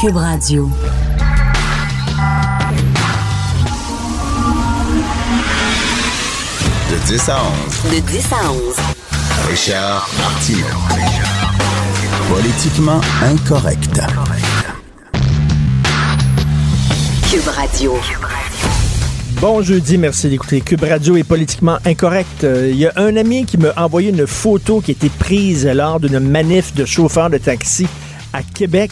Cube Radio. De 10 à 11. De 10 à 11. Richard Martineau. Politiquement incorrect. Cube Radio. Bon jeudi, merci d'écouter. Cube Radio est politiquement incorrect. Euh, Il y a un ami qui m'a envoyé une photo qui a été prise lors d'une manif de chauffeurs de taxi à Québec.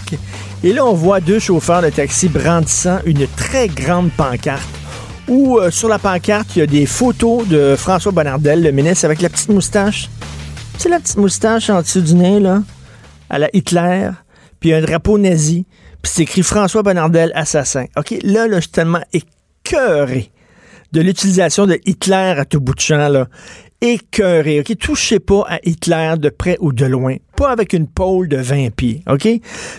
Et là, on voit deux chauffeurs de taxi brandissant une très grande pancarte où euh, sur la pancarte, il y a des photos de François Bonnardel, le ministre, avec la petite moustache. C'est la petite moustache en dessous du nez, là, à la Hitler, puis un drapeau nazi, puis c'est écrit François Bonnardel, assassin. OK, là, là, je suis tellement écœuré de l'utilisation de Hitler à tout bout de champ, là. Écœuré, OK? Touchez pas à Hitler de près ou de loin. Pas avec une pôle de 20 pieds, OK?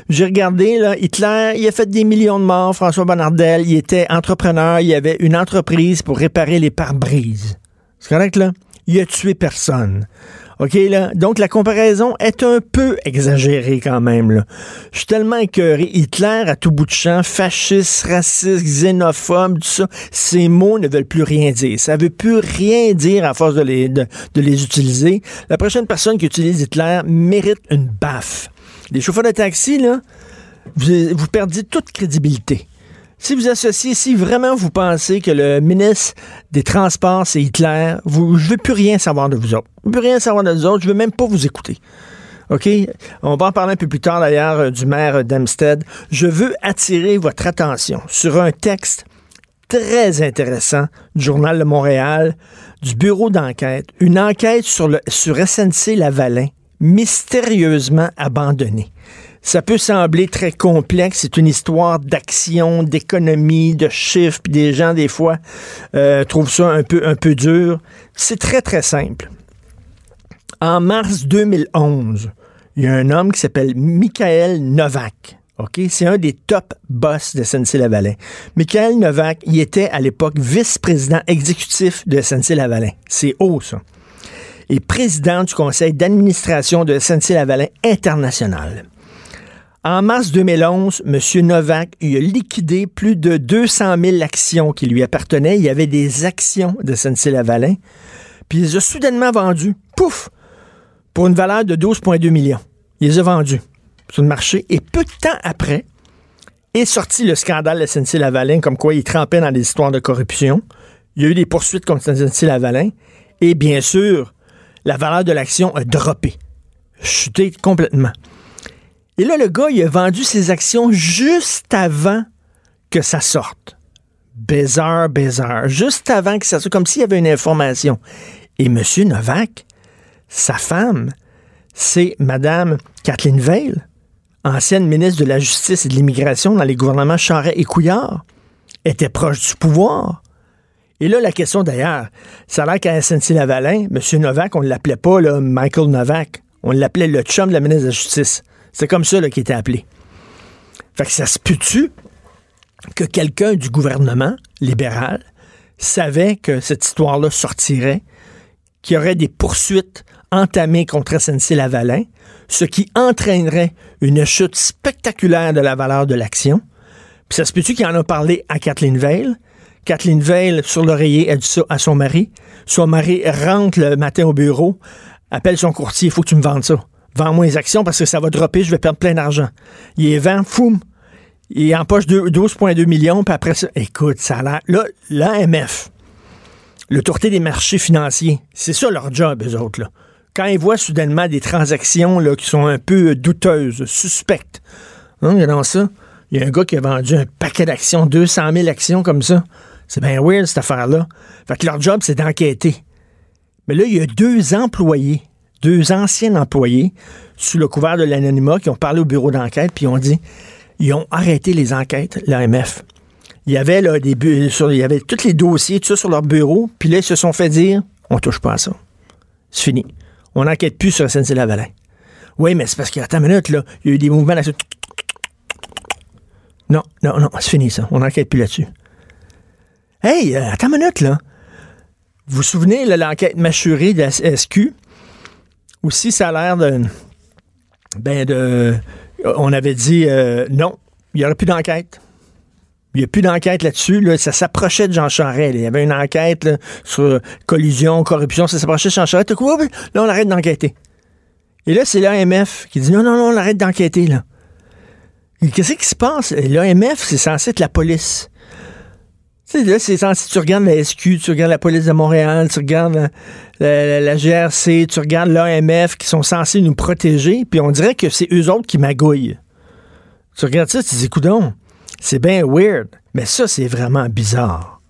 J'ai regardé, là, Hitler, il a fait des millions de morts, François Bonnardel, il était entrepreneur, il avait une entreprise pour réparer les pare-brises. C'est correct, là? Il a tué personne. OK, là? Donc, la comparaison est un peu exagérée quand même, là. Je suis tellement écœuré. Hitler, à tout bout de champ, fasciste, raciste, xénophobe, tout ça, ces mots ne veulent plus rien dire. Ça veut plus rien dire à force de les, de, les utiliser. La prochaine personne qui utilise Hitler mérite une baffe. Les chauffeurs de taxi, là, vous, vous perdez toute crédibilité. Si vous associez, si vraiment vous pensez que le ministre des Transports, c'est Hitler, vous, je veux plus rien savoir de vous autres. Je veux plus rien savoir de vous autres. Je veux même pas vous écouter. OK? On va en parler un peu plus tard, d'ailleurs, euh, du maire d'Amstead. Je veux attirer votre attention sur un texte très intéressant du Journal de Montréal, du bureau d'enquête. Une enquête sur, le, sur SNC Lavalin, mystérieusement abandonnée. Ça peut sembler très complexe. C'est une histoire d'action, d'économie, de chiffres. Puis des gens, des fois, euh, trouvent ça un peu, un peu dur. C'est très, très simple. En mars 2011, il y a un homme qui s'appelle Michael Novak. OK? C'est un des top boss de SNC-Lavalin. Michael Novak, il était à l'époque vice-président exécutif de SNC-Lavalin. C'est haut, ça. Et président du conseil d'administration de SNC-Lavalin International. En mars 2011, M. Novak il a liquidé plus de 200 000 actions qui lui appartenaient. Il y avait des actions de SNC-Lavalin. Puis il les a soudainement vendues. Pouf! Pour une valeur de 12,2 millions. Il les a vendues sur le marché. Et peu de temps après, est sorti le scandale de SNC-Lavalin, comme quoi il trempait dans des histoires de corruption. Il y a eu des poursuites contre SNC-Lavalin. Et bien sûr, la valeur de l'action a droppé. Chuté complètement. Et là, le gars, il a vendu ses actions juste avant que ça sorte. Bizarre, bizarre. Juste avant que ça sorte, comme s'il y avait une information. Et M. Novak, sa femme, c'est Mme Kathleen Veil, ancienne ministre de la Justice et de l'Immigration dans les gouvernements Charest et Couillard, était proche du pouvoir. Et là, la question d'ailleurs, ça a l'air qu'à SNC-Lavalin, M. Novak, on ne l'appelait pas là, Michael Novak. On l'appelait le chum de la ministre de la Justice. C'est comme ça qu'il était appelé. Fait que ça se peut-tu que quelqu'un du gouvernement libéral savait que cette histoire-là sortirait, qu'il y aurait des poursuites entamées contre SNC-Lavalin, ce qui entraînerait une chute spectaculaire de la valeur de l'action? Puis ça se peut-tu qu'il en a parlé à Kathleen Veil? Kathleen Veil, sur l'oreiller, a dit ça à son mari. Son mari rentre le matin au bureau, appelle son courtier, il faut que tu me vendes ça. Vends-moi les actions parce que ça va dropper, je vais perdre plein d'argent. Il est vend, foum. Il empoche 12,2 millions, puis après ça, écoute, ça a l'air. Là, l'AMF, l'autorité des marchés financiers, c'est ça leur job, eux autres, là. Quand ils voient soudainement des transactions là, qui sont un peu douteuses, suspectes, hein, regardons ça. Il y a un gars qui a vendu un paquet d'actions, 200 000 actions comme ça. C'est bien weird, cette affaire-là. Fait que leur job, c'est d'enquêter. Mais là, il y a deux employés deux anciens employés, sous le couvert de l'anonymat, qui ont parlé au bureau d'enquête, puis ont dit, ils ont arrêté les enquêtes, l'AMF. Il y avait là, des y avait tous les dossiers, tout ça sur leur bureau, puis là, ils se sont fait dire, on touche pas à ça. C'est fini. On n'enquête plus sur SNC-Lavalin. Oui, mais c'est parce qu'il y a une minute, là, il y a eu des mouvements là Non, non, non, c'est fini ça. On n'enquête plus là-dessus. Hey, euh, attends une minute, là. Vous vous souvenez, de l'enquête mâchurée de la SQ? Aussi, ça a l'air de. Ben, de. On avait dit euh, non, il n'y aurait plus d'enquête. Il n'y a plus d'enquête là-dessus. Ça s'approchait de Jean Charest. Il y avait une enquête sur collusion, corruption. Ça s'approchait de Jean Charest. Là, on arrête d'enquêter. Et là, c'est l'AMF qui dit non, non, non, on arrête d'enquêter. là. Qu'est-ce qui se passe? L'AMF, c'est censé être la police. Sais, là, c'est censé, tu regardes la SQ, tu regardes la police de Montréal, tu regardes la, GRC, tu regardes l'AMF qui sont censés nous protéger, puis on dirait que c'est eux autres qui magouillent. Tu regardes ça, tu dis, coudon, c'est bien weird, mais ça, c'est vraiment bizarre.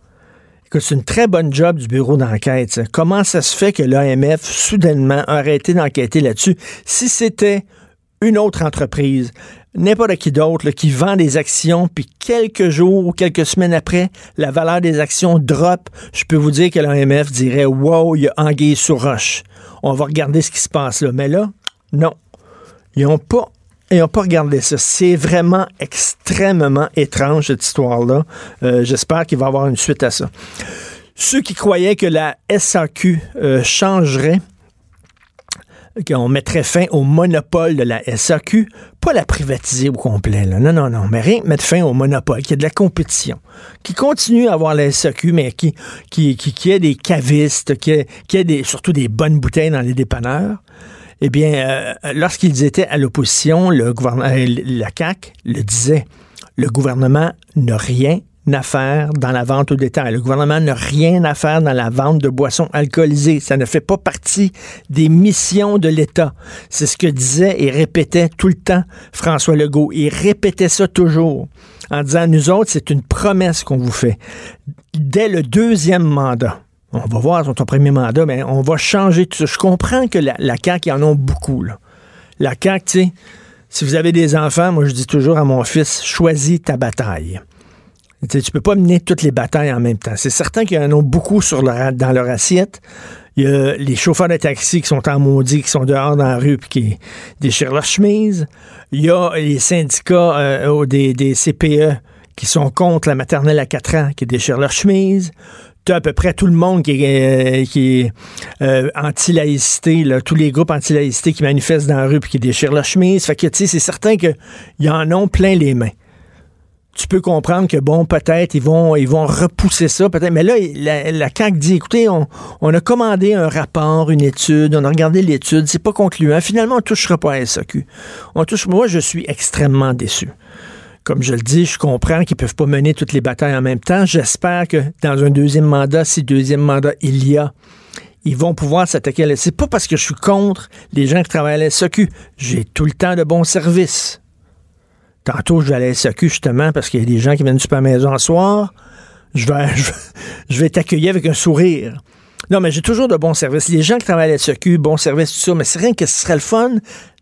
Écoute, c'est une très bonne job du bureau d'enquête. Comment ça se fait que l'AMF, soudainement, a arrêté d'enquêter là-dessus? Si c'était une autre entreprise, n'importe qui d'autre qui vend des actions, puis quelques jours ou quelques semaines après, la valeur des actions drop, je peux vous dire que l'AMF dirait Wow, il y a anguille sur roche. On va regarder ce qui se passe là. Mais là, non. Ils n'ont pas. Ils pas regardé ça. C'est vraiment extrêmement étrange, cette histoire-là. Euh, j'espère qu'il va y avoir une suite à ça. Ceux qui croyaient que la SAQ euh, changerait, qu'on mettrait fin au monopole de la SAQ, pas la privatiser au complet. Non, non, non, mais rien mettre fin au monopole, qu'il y ait de la compétition, qui continue à avoir la SAQ, mais qui, qui, des cavistes, qui ait, ait surtout des bonnes bouteilles dans les dépanneurs. Eh bien, euh, lorsqu'ils étaient à l'opposition, le gouvernement, euh, la CAQ le disait, le gouvernement n'a rien à faire dans la vente au détail. Le gouvernement n'a rien à faire dans la vente de boissons alcoolisées. Ça ne fait pas partie des missions de l'État. C'est ce que disait et répétait tout le temps François Legault. Il répétait ça toujours en disant, nous autres, c'est une promesse qu'on vous fait. Dès le deuxième mandat, on va voir son premier mandat, mais on va changer tout ça. Je comprends que la, la CAQ, ils en ont beaucoup. La CAQ, tu sais, si vous avez des enfants, moi je dis toujours à mon fils, choisis ta bataille. Tu tu peux pas mener toutes les batailles en même temps. C'est certain qu'il y en a beaucoup sur dans leur assiette. Il y a les chauffeurs de taxi qui sont en maudit, qui sont dehors dans la rue puis qui déchirent leur chemise. Il y a les syndicats euh, des, CPE qui sont contre la maternelle à 4 ans, qui déchirent leur chemise. Tu as à peu près tout le monde qui est, euh, euh, anti-laïcité, tous les groupes anti-laïcité qui manifestent dans la rue puis qui déchirent leur chemise. Fait que, tu sais, c'est certain qu'ils en ont plein les mains tu peux comprendre que, bon, peut-être, ils vont, ils repousser ça, peut-être. Mais là, la, la CAQ dit, écoutez, on, a commandé un rapport, une étude, on a regardé l'étude, c'est pas concluant. Finalement, on touchera pas à SAQ. On touche, moi, je suis extrêmement déçu. Comme je le dis, je comprends qu'ils peuvent pas mener toutes les batailles en même temps. J'espère que dans un deuxième mandat, si deuxième mandat il y a, ils vont pouvoir s'attaquer à la... C'est pas parce que je suis contre les gens qui travaillent à la SAQ. J'ai tout le temps de bons services. Tantôt, je vais à la SAQ justement parce qu'il y a des gens qui viennent du super maison ce soir. Je vais, je, vais t'accueillir avec un sourire. Non, mais j'ai toujours de bons services. Les gens qui travaillent à la SAQ, bons services, tout ça, mais c'est rien que ce serait le fun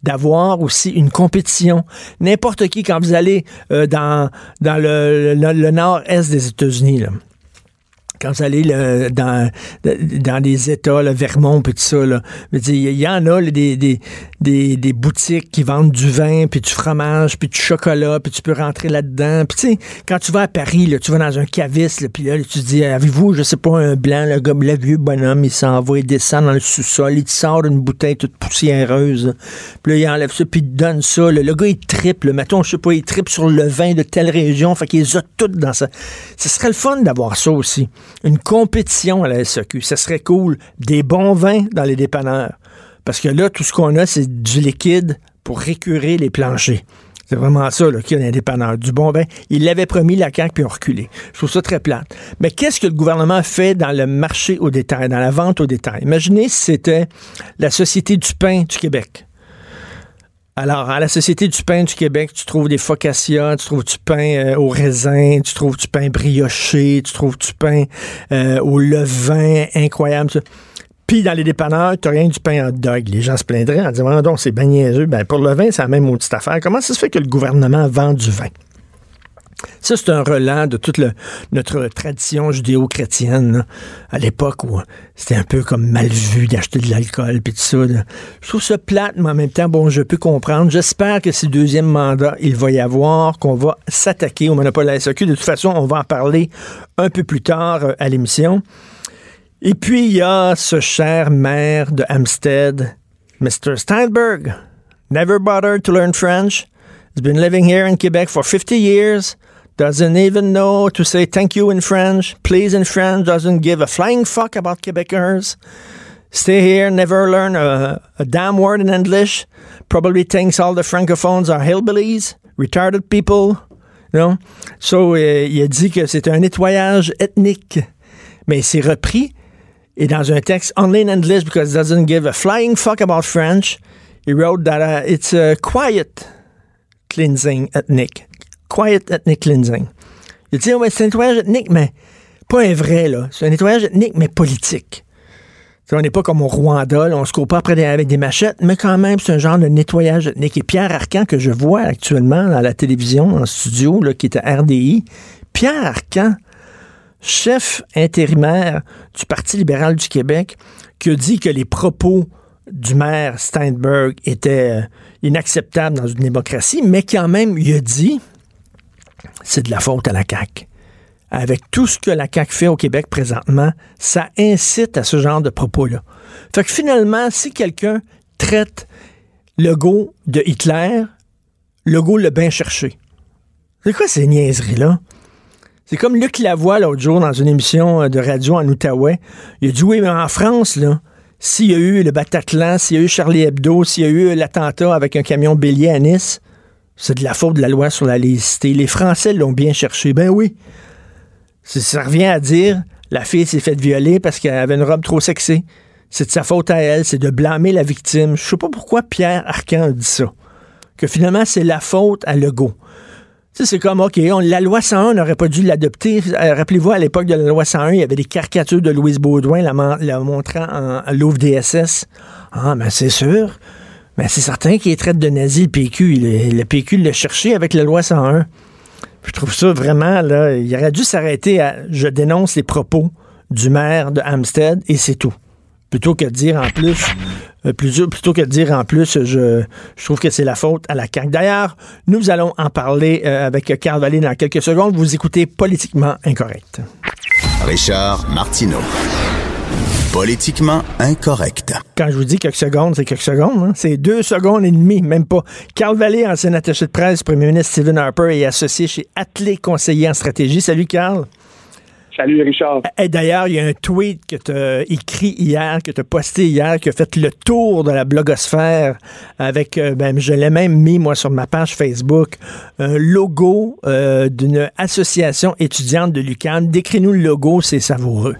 d'avoir aussi une compétition. N'importe qui, quand vous allez euh, dans, dans le, le nord-est des États-Unis, quand vous allez dans, dans des États, le Vermont, puis tout ça, il y, en a des, des, des, boutiques qui vendent du vin, puis du fromage, puis du chocolat, puis tu peux rentrer là-dedans. Puis tu sais, quand tu vas à Paris, là, tu vas dans un caviste, puis là, tu te dis, avez-vous, je sais pas, un blanc, le gars, le vieux bonhomme, il s'en va, il descend dans le sous-sol, il te sort une bouteille toute poussiéreuse, puis là, il enlève ça, puis il te donne ça. le gars, il triple, mettons, je sais pas, il triple sur le vin de telle région, fait qu'il les a toutes dans ça. Ce serait le fun d'avoir ça aussi une compétition à la SAQ. Ça serait cool. Des bons vins dans les dépanneurs. Parce que là, tout ce qu'on a, c'est du liquide pour récurer les planchers. C'est vraiment ça qu'il y a dans les dépanneurs. Du bon vin. Il l'avait promis, la CAQ, puis a reculé. Je trouve ça très plate. Mais qu'est-ce que le gouvernement fait dans le marché au détail, dans la vente au détail? Imaginez si c'était la Société du pain du Québec. Alors, à la Société du pain du Québec, tu trouves des focaccia, tu trouves du pain euh, au raisin, tu trouves du pain brioché, tu trouves du pain euh, au levain, incroyable. Puis dans les dépanneurs, t'as rien du pain hot dog. Les gens se plaindraient en disant, donc c'est bien niaiseux. Ben, pour le vin, c'est la même maudite affaire. Comment ça se fait que le gouvernement vend du vin? Ça, c'est un relent de toute notre tradition judéo-chrétienne, à l'époque où c'était un peu comme mal vu d'acheter de l'alcool puis tout ça. là. Je trouve ça plate, mais en même temps, bon, je peux comprendre. J'espère que ce deuxième mandat, il va y avoir, qu'on va s'attaquer au monopole de la SAQ. De toute façon, on va en parler un peu plus tard euh, à l'émission. Et puis, il y a ce cher maire de Hampstead, Mr. Steinberg. Never bothered to learn French. He's been living here in Quebec for 50 years. Doesn't even know to say thank you in French, please in French. Doesn't give a flying fuck about Quebecers. Stay here, never learn a, a damn word in English. Probably thinks all the francophones are hillbillies, retarded people. Non? So, euh, il a dit que c'est un nettoyage ethnique. Mais c'est repris et dans un texte only in English because it doesn't give a flying fuck about French. He wrote that uh, it's a quiet cleansing ethnique. Quiet ethnic cleansing. Il dit, ouais, c'est un nettoyage ethnique, mais pas un vrai, là. C'est un nettoyage ethnique, mais politique. On n'est pas comme au Rwanda, là, on se court pas après avec des machettes, mais quand même, c'est un genre de nettoyage ethnique. Et Pierre Arcan, que je vois actuellement à la télévision, en studio, là, qui est à RDI, Pierre Arcan, chef intérimaire du Parti libéral du Québec, qui a dit que les propos du maire Steinberg étaient euh, inacceptables dans une démocratie, mais quand même, il a dit c'est de la faute à la CAQ. Avec tout ce que la CAQ fait au Québec présentement, ça incite à ce genre de propos-là. Fait que finalement, si quelqu'un traite Legault de Hitler, Legault l'a bien cherché. C'est quoi ces niaiseries-là? C'est comme Luc Lavoie l'autre jour dans une émission euh, de radio en Outaouais. Il a dit oui, mais en France, là, s'il y a eu le Bataclan, s'il y a eu Charlie Hebdo, s'il y a eu l'attentat avec un camion bélier à Nice, c'est de la faute de la loi sur la laïcité. Les Français l'ont bien cherché. Ben oui. Ça revient à dire la fille s'est faite violer parce qu'elle avait une robe trop sexy. C'est de sa faute à elle, c'est de blâmer la victime. Je sais pas pourquoi Pierre Arcan dit ça. Que finalement, c'est la faute à Legault. C'est comme, OK, la loi 101 n'aurait pas dû l'adopter. Euh, Rappelez-vous, à l'époque de la loi 101, il y avait des caricatures de Louise Baudouin la, montrant en, à Louvre DSS. Ah, ben c'est sûr. Ben c'est certain qu'il traite de nazi le PQ. Le, PQ l'a cherché avec la loi 101. Je trouve ça vraiment, là, il aurait dû s'arrêter à « je dénonce les propos du maire de Hampstead » et c'est tout. Plutôt que de dire en plus, euh, plus- plutôt que de dire en plus, je, je trouve que c'est la faute à la CAQ. D'ailleurs, nous allons en parler euh, avec Carl Vallée dans quelques secondes. Vous écoutez Politiquement Incorrect. Richard Martineau. Politiquement incorrect. Quand je vous dis quelques secondes, c'est quelques secondes. hein. C'est deux secondes et demie, même pas. Carl Vallée, ancien attaché de presse, premier ministre Stephen Harper et associé chez Athlé Conseiller en stratégie. Salut, Carl. Salut Richard. Et d'ailleurs, il y a un tweet que tu as écrit hier, que tu as posté hier, qui a fait le tour de la blogosphère avec, euh, ben, je l'ai même mis, moi, sur ma page Facebook, un logo euh, d'une association étudiante de l'UQAM. Décris-nous le logo, c'est savoureux.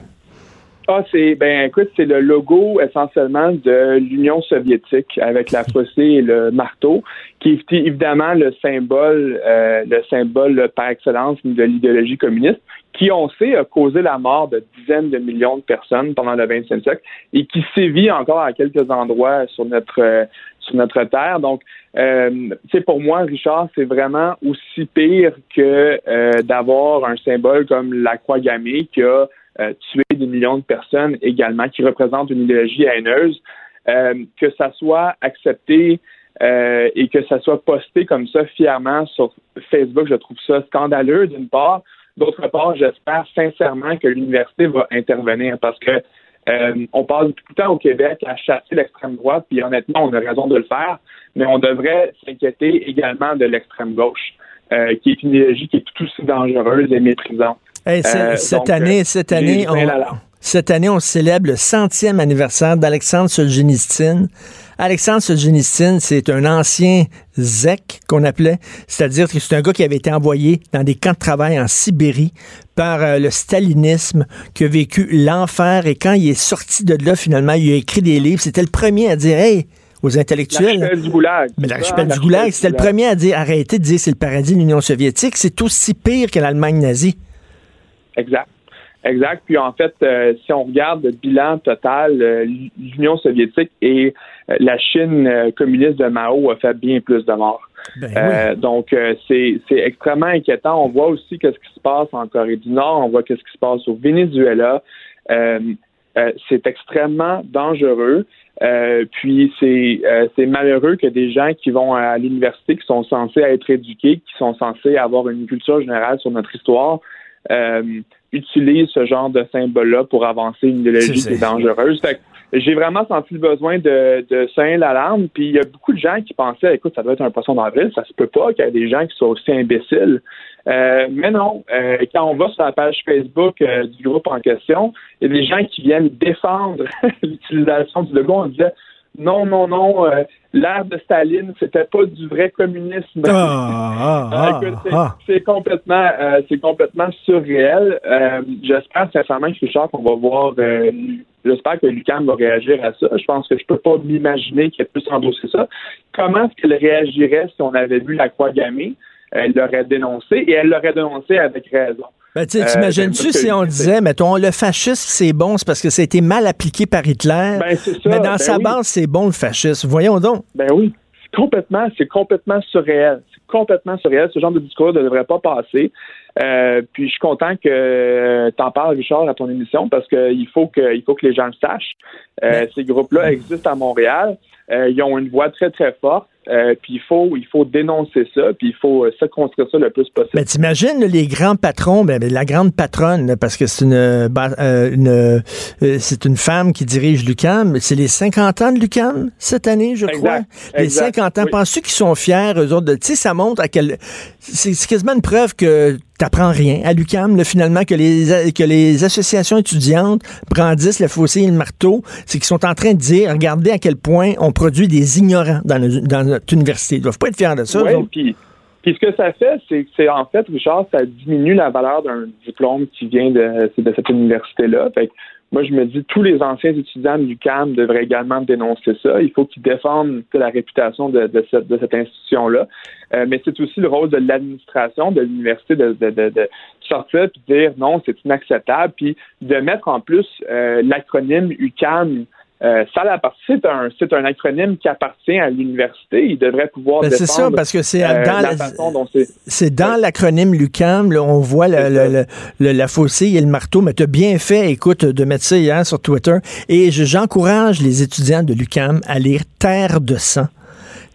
Ah, c'est ben écoute, c'est le logo essentiellement de l'Union soviétique avec la fossée et le marteau, qui est évidemment le symbole, euh, le symbole par excellence de l'idéologie communiste, qui on sait a causé la mort de dizaines de millions de personnes pendant le 20e siècle et qui sévit encore à quelques endroits sur notre euh, sur notre terre. Donc, euh, pour moi, Richard, c'est vraiment aussi pire que euh, d'avoir un symbole comme la croix gammée qui a euh, tué des millions de personnes également, qui représente une idéologie haineuse, euh, que ça soit accepté euh, et que ça soit posté comme ça fièrement sur Facebook, je trouve ça scandaleux d'une part. D'autre part, j'espère sincèrement que l'université va intervenir parce que euh, on passe tout le temps au Québec à chasser l'extrême droite, puis honnêtement, on a raison de le faire, mais on devrait s'inquiéter également de l'extrême gauche, qui est une idéologie qui est tout aussi dangereuse et méprisante. Hey, Euh, cette donc, année, euh, cette année, on, cette année, on célèbre le centième anniversaire d'Alexandre Solzhenitsyn. Alexandre Solzhenitsyn, c'est un ancien zec qu'on appelait, c'est-à-dire que c'est un gars qui avait été envoyé dans des camps de travail en Sibérie par euh, le stalinisme, qui a vécu l'enfer et quand il est sorti de là, finalement, il a écrit des livres. C'était le premier à dire, hey, aux intellectuels. L'archipel du Goulag. Mais l'archipel ça, du Goulag, c'était le premier à dire arrêtez de dire c'est le paradis de l'Union soviétique. C'est aussi pire que l'Allemagne nazie. Exact. Exact. Puis en fait, euh, si on regarde le bilan total, euh, l'Union soviétique et euh, la Chine communiste de Mao a fait bien plus de morts. Ben donc c'est extrêmement inquiétant. On voit aussi qu'est-ce qui se passe en Corée du Nord, on voit qu'est-ce qui se passe au Venezuela. c'est extrêmement dangereux. puis c'est malheureux que des gens qui vont à l'université, qui sont censés être éduqués, qui sont censés avoir une culture générale sur notre histoire, utilise ce genre de symbole-là pour avancer une idéologie qui est dangereuse. j'ai vraiment senti le besoin de, de sonner l'alarme. Puis il y a beaucoup de gens qui pensaient, écoute, ça doit être un poisson d'avril, ça se peut pas qu'il y ait des gens qui soient aussi imbéciles. Euh, mais non, euh, quand on va sur la page Facebook euh, du groupe en question, il y a des gens qui viennent défendre l'utilisation du logo. On disait, non, non, non, euh, l'ère de Staline, c'était pas du vrai communisme. Ah, ah, ah, c'est complètement, euh, c'est complètement surréel. Euh, j'espère sincèrement, Richard, qu'on va voir. J'espère que Lucam va réagir à ça. Je pense que je peux pas m'imaginer qu'il puisse endosser ça. Comment est-ce qu'elle réagirait si on avait vu la croix gammée? Elle l'aurait dénoncé et elle l'aurait dénoncé avec raison. Ben, euh, T'imagines-tu si on disait, mettons, le fascisme, c'est bon, c'est parce que ça a été mal appliqué par Hitler. Ben, mais dans ben sa base, c'est bon le fascisme. Voyons donc. Ben oui. C'est complètement, c'est complètement surréel. C'est complètement surréel. Ce genre de discours ne devrait pas passer. Euh, puis je suis content que euh, tu en parles, Richard, à ton émission, parce qu'il faut que, il faut que les gens le sachent. ces groupes-là existent à Montréal. ils ont une voix très, très forte. Euh, puis il faut, il faut dénoncer ça, puis il faut euh, se construire ça le plus possible. Mais t'imagines les grands patrons, ben, ben la grande patronne, parce que c'est une, euh, une c'est une femme qui dirige l'UCAM. C'est les 50 ans de l'UCAM cette année, je crois. Les 50 ans. Penses-tu qu'ils sont fiers, eux autres? Tu sais, ça montre à quel... C'est quasiment une preuve que t'apprends rien à l'UCAM, finalement, que les, que les associations étudiantes brandissent le fossé et le marteau. C'est qu'ils sont en train de dire, regardez à quel point on produit des ignorants dans, dans université. Ils doivent pas être fiers de ça. Oui, puis, puis ce que ça fait, c'est que c'est en fait, Richard, ça diminue la valeur d'un diplôme qui vient de, de cette université-là. Fait moi, je me dis, tous les anciens étudiants du CAM devraient également dénoncer ça. Il faut qu'ils défendent la réputation de, de cette, de cette institution-là. Euh, mais c'est aussi le rôle de l'administration de l'université de, de, de, sortir et dire non, c'est inacceptable, puis de mettre en plus euh, l'acronyme UCAM euh, ça c'est un, c'est un acronyme qui appartient à l'université. Il devrait pouvoir. Ben, c'est ça, parce que c'est euh, dans la, c'est. L'acronyme LUCAM, on voit la faucille et le marteau. Mais tu as bien fait, écoute, de mettre ça hier sur Twitter. Et j'encourage les étudiants de l'UCAM à lire Terre de sang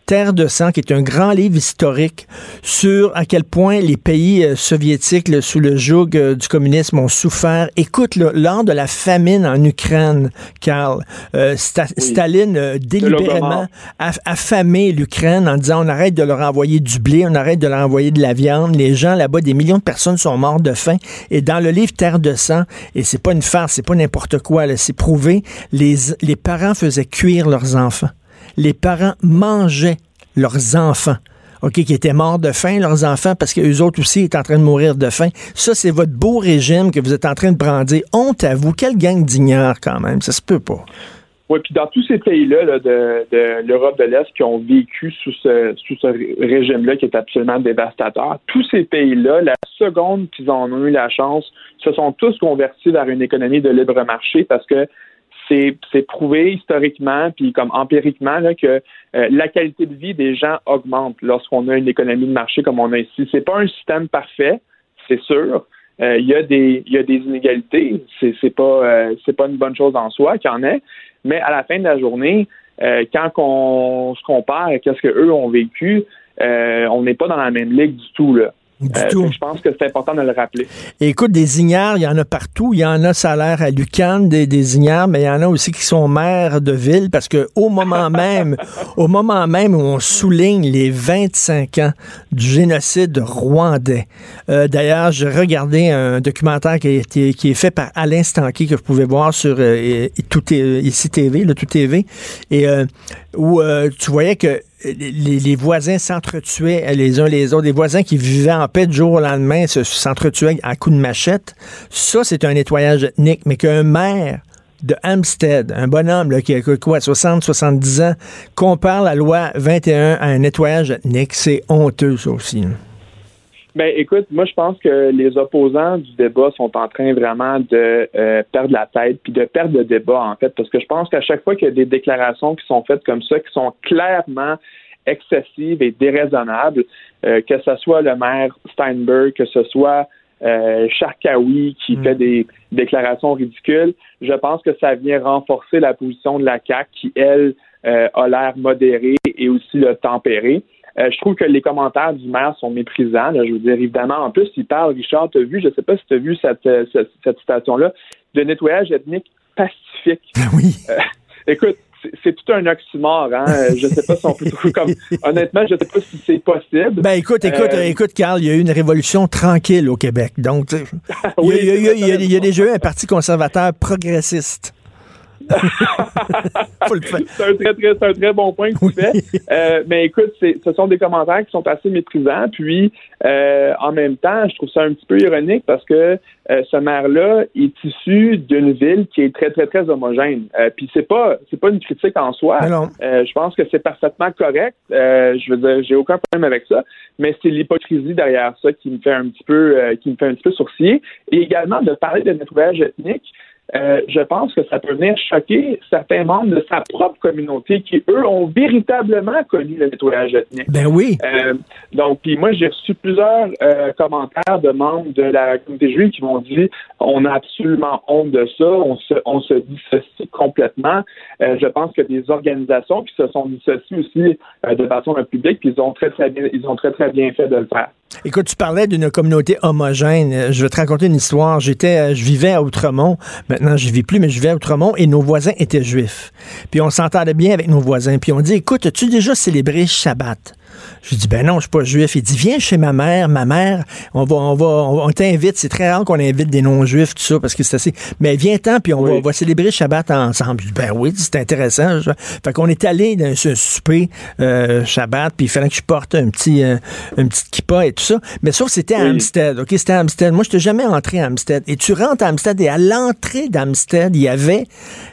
Terre de sang, qui est un grand livre historique sur à quel point les pays euh, soviétiques, sous le joug euh, du communisme, ont souffert. Écoute, lors de la famine en Ukraine, Karl, euh, Staline délibérément a affamé l'Ukraine en disant on arrête de leur envoyer du blé, on arrête de leur envoyer de la viande. Les gens là-bas, des millions de personnes sont mortes de faim. Et dans le livre Terre de sang, et c'est pas une farce, c'est pas n'importe quoi, c'est prouvé, les, les parents faisaient cuire leurs enfants les parents mangeaient leurs enfants. OK, qui étaient morts de faim, leurs enfants, parce qu'eux autres aussi étaient en train de mourir de faim. Ça, c'est votre beau régime que vous êtes en train de brandir. Honte à vous. Quelle gang d'ignores, quand même. Ça se peut pas. Oui, puis dans tous ces pays-là de, l'Europe de l'Est qui ont vécu sous ce, sous ce régime-là qui est absolument dévastateur, tous ces pays-là, la seconde qu'ils en ont eu la chance, se sont tous convertis vers une économie de libre marché parce que c'est prouvé historiquement puis comme empiriquement que euh, la qualité de vie des gens augmente lorsqu'on a une économie de marché comme on a ici. C'est pas un système parfait, c'est sûr. Euh, il y a des y a des inégalités. C'est c'est pas euh, c'est pas une bonne chose en soi qu'il y en ait. Mais à la fin de la journée, quand on se compare à ce que eux ont vécu, on n'est pas dans la même ligue du tout là. Euh, je pense que c'est important de le rappeler. écoute, des ignares, il y en a partout. Il y en a, ça a l'air à Lucan, des, des ignares, mais il y en a aussi qui sont maires de ville parce que au moment même, au moment même où on souligne les 25 ans du génocide rwandais. Euh, d'ailleurs, j'ai regardé un documentaire qui, été, qui est fait par Alain Stanky que vous pouvez voir sur euh, tout, ici TV, le Tout TV, et où tu voyais que les, voisins s'entretuaient les uns les autres. Les voisins qui vivaient en paix du jour au lendemain s'entretuaient à coups de machette. Ça, c'est un nettoyage ethnique. Mais qu'un maire de Hampstead, un bonhomme qui a quoi, 60, 70 ans, compare la loi 21 à un nettoyage ethnique, c'est honteux, ça aussi. Ben, écoute, moi, je pense que les opposants du débat sont en train vraiment de euh, perdre la tête puis de perdre le débat, en fait, parce que je pense qu'à chaque fois qu'il y a des déclarations qui sont faites comme ça, qui sont clairement excessives et déraisonnables, euh, que ce soit le maire Steinberg, que ce soit euh, Charkaoui qui Mm. fait des déclarations ridicules, je pense que ça vient renforcer la position de la CAQ qui, elle, euh, a l'air modérée et aussi le tempérée. Euh, je trouve que les commentaires du maire sont méprisants. là. je veux dire, évidemment, en plus, il parle, Richard, tu as vu, je ne sais pas si tu as vu cette, euh, cette, cette citation-là, de nettoyage ethnique pacifique. Oui. Écoute, c'est- tout un oxymore, hein. Euh, Je sais pas si on peut trouver comme. Honnêtement, je sais pas si c'est possible. Ben écoute, écoute, Euh, écoute, Carl, il y a eu une révolution tranquille au Québec. Donc, il y y a déjà eu un parti conservateur progressiste. C'est un très, très, un très bon point que tu Oui. fais. Euh, mais écoute, ce sont des commentaires qui sont assez méprisants. Puis, euh, en même temps, je trouve ça un petit peu ironique parce que euh, ce maire-là est issu d'une ville qui est très, très, très homogène. Puis, c'est pas, c'est pas une critique en soi. Mais je pense que c'est parfaitement correct. Je veux dire, j'ai aucun problème avec ça. Mais c'est l'hypocrisie derrière ça qui me fait un petit peu, qui me fait un petit peu sourciller. Et également de parler de nettoyage ethnique. Euh, je pense que ça peut venir choquer certains membres de sa propre communauté qui, eux, ont véritablement connu le nettoyage ethnique. Ben oui. Euh, donc, puis moi, j'ai reçu plusieurs euh, commentaires de membres de la communauté juive qui m'ont dit on a absolument honte de ça, on se, on se dissocie complètement. Euh, je pense que des organisations qui se sont dissociées aussi euh, de façon publique, puis ils ont très très bien, ils ont très très bien fait de le faire. Écoute, tu parlais d'une communauté homogène. Euh, Je vais te raconter une histoire. J'étais, euh, je vivais à Outremont. Maintenant, je vis plus, mais je vivais à Outremont et nos voisins étaient juifs. Puis on s'entendait bien avec nos voisins. Puis on dit, écoute, as-tu déjà célébré Shabbat? Je dis, ben non, je suis pas juif. Il dit, viens chez ma mère. Ma mère, on va, on va, on, on t'invite. C'est très rare qu'on invite des non-juifs, tout ça, parce que c'est assez. Mais viens-t'en, puis on, va, on va célébrer Shabbat ensemble. Je dis, ben oui, c'est intéressant. Je- Fait qu'on est allé dans ce souper euh, Shabbat, puis il fallait que je porte un petit, euh, une petite kippa et tout ça. Mais sauf que c'était à Oui. Hampstead. OK, c'était à Hampstead. Moi, je n'étais jamais entré à Hampstead. Et tu rentres à Hampstead et à l'entrée d'Hampstead, il y avait,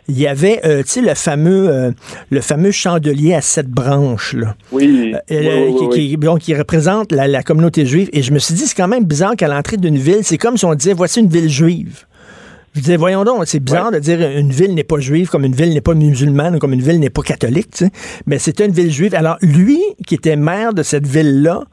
il y avait, euh, tu sais, le fameux, euh, le fameux chandelier à sept branches, là. Oui, oui, oui, qui, qui- donc, qui représente la, la communauté juive. Et je me suis dit, c'est quand même bizarre qu'à l'entrée d'une ville, c'est comme si on disait, voici une ville juive. Je disais, voyons donc, c'est bizarre de dire une ville n'est pas juive, comme une ville n'est pas musulmane, ou comme une ville n'est pas catholique, tu sais. Mais c'était une ville juive. Alors, lui, qui était maire de cette ville-là,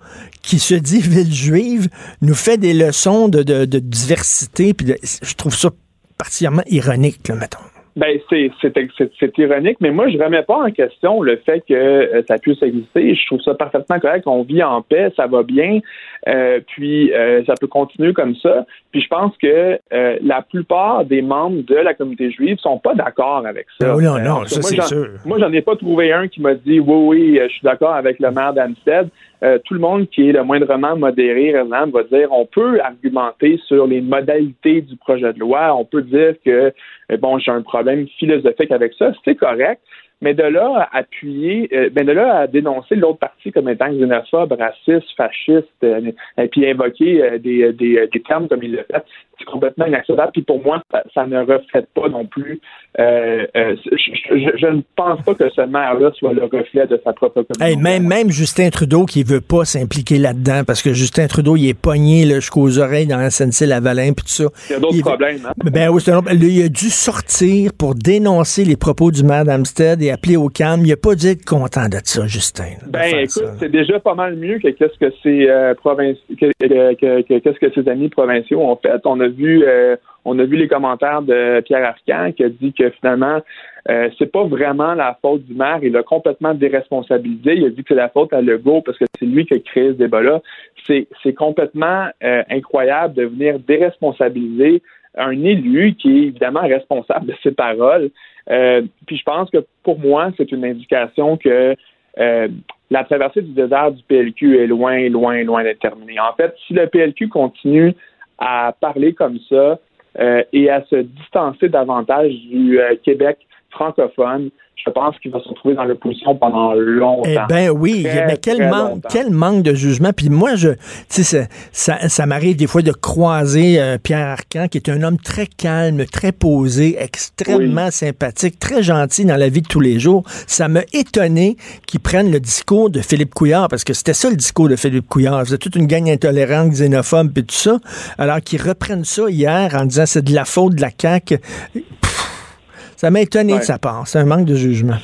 qui se dit ville juive, nous fait des leçons de, de- de diversité, puis de- je trouve ça particulièrement ironique, là, mettons. Ben, c'est, c'est, ironique, mais moi, je remets pas en question le fait que euh, ça puisse exister. Je trouve ça parfaitement correct. On vit en paix, ça va bien, euh, puis euh, ça peut continuer comme ça. Puis je pense que euh, la plupart des membres de la communauté juive sont pas d'accord avec ça. Oh non, Euh, non, ça, moi, c'est sûr. Moi, j'en ai pas trouvé un qui m'a dit oui, oui, euh, je suis d'accord avec le maire d'Amstead. Euh, tout le monde qui est le moindrement modéré, raisonnable, va dire on peut argumenter sur les modalités du projet de loi. On peut dire que bon, j'ai un problème philosophique avec ça, c'est correct. Mais de là à appuyer, euh, ben de là à dénoncer l'autre partie comme étant xénophobe, raciste, fasciste, euh, et puis invoquer euh, des, des, des termes comme il le fait, c'est complètement inacceptable. Puis pour moi, ça, ça ne reflète pas non plus. Je, je- je ne pense pas que ce maire-là soit le reflet de sa propre communauté. Hey, même, même Justin Trudeau qui veut pas s'impliquer là-dedans parce que Justin Trudeau, il est pogné jusqu'aux oreilles dans la SNC-Lavalin puis tout ça. Il y a d'autres problèmes. Hein? Ben oui, c'est un Il a dû sortir pour dénoncer les propos du maire d'Amstead et appeler au calme. Il a pas dû être content de ça, Justin. de Ben écoute, c'est déjà pas mal mieux que qu'est-ce que ces euh, provinci- que, que- que- que- qu'est-ce que ses amis provinciaux ont fait. On a vu euh, on a vu les commentaires de Pierre Arcan qui a dit que finalement euh, c'est pas vraiment la faute du maire, il a complètement déresponsabilisé. Il a dit que c'est la faute à Legault parce que c'est lui qui a créé ce débat-là. C'est c'est complètement euh, incroyable de venir déresponsabiliser un élu qui est évidemment responsable de ses paroles. Euh, puis je pense que pour moi, c'est une indication que euh, la traversée du désert du PLQ est loin, loin, loin d'être terminée. En fait, si le PLQ continue à parler comme ça euh, et à se distancer davantage du euh, Québec francophone, je pense qu'il va se retrouver dans l'opposition pendant longtemps. Eh ben oui, Très, mais quel manque, longtemps. quel manque de jugement. Puis moi, je, tu sais, ça, ça, ça m'arrive des fois de croiser euh, Pierre Arcan, qui est un homme très calme, très posé, extrêmement sympathique, très gentil dans la vie de tous les jours. Ça m'a étonné qu'ils prennent le discours de Philippe Couillard, parce que c'était ça le discours de Philippe Couillard. C'était toute une gang intolérante, xénophobe, puis tout ça. Alors qu'ils reprennent ça hier en disant c'est de la faute de la CAQ. Ça m'a étonné Ouais. de sa part. C'est un manque de jugement.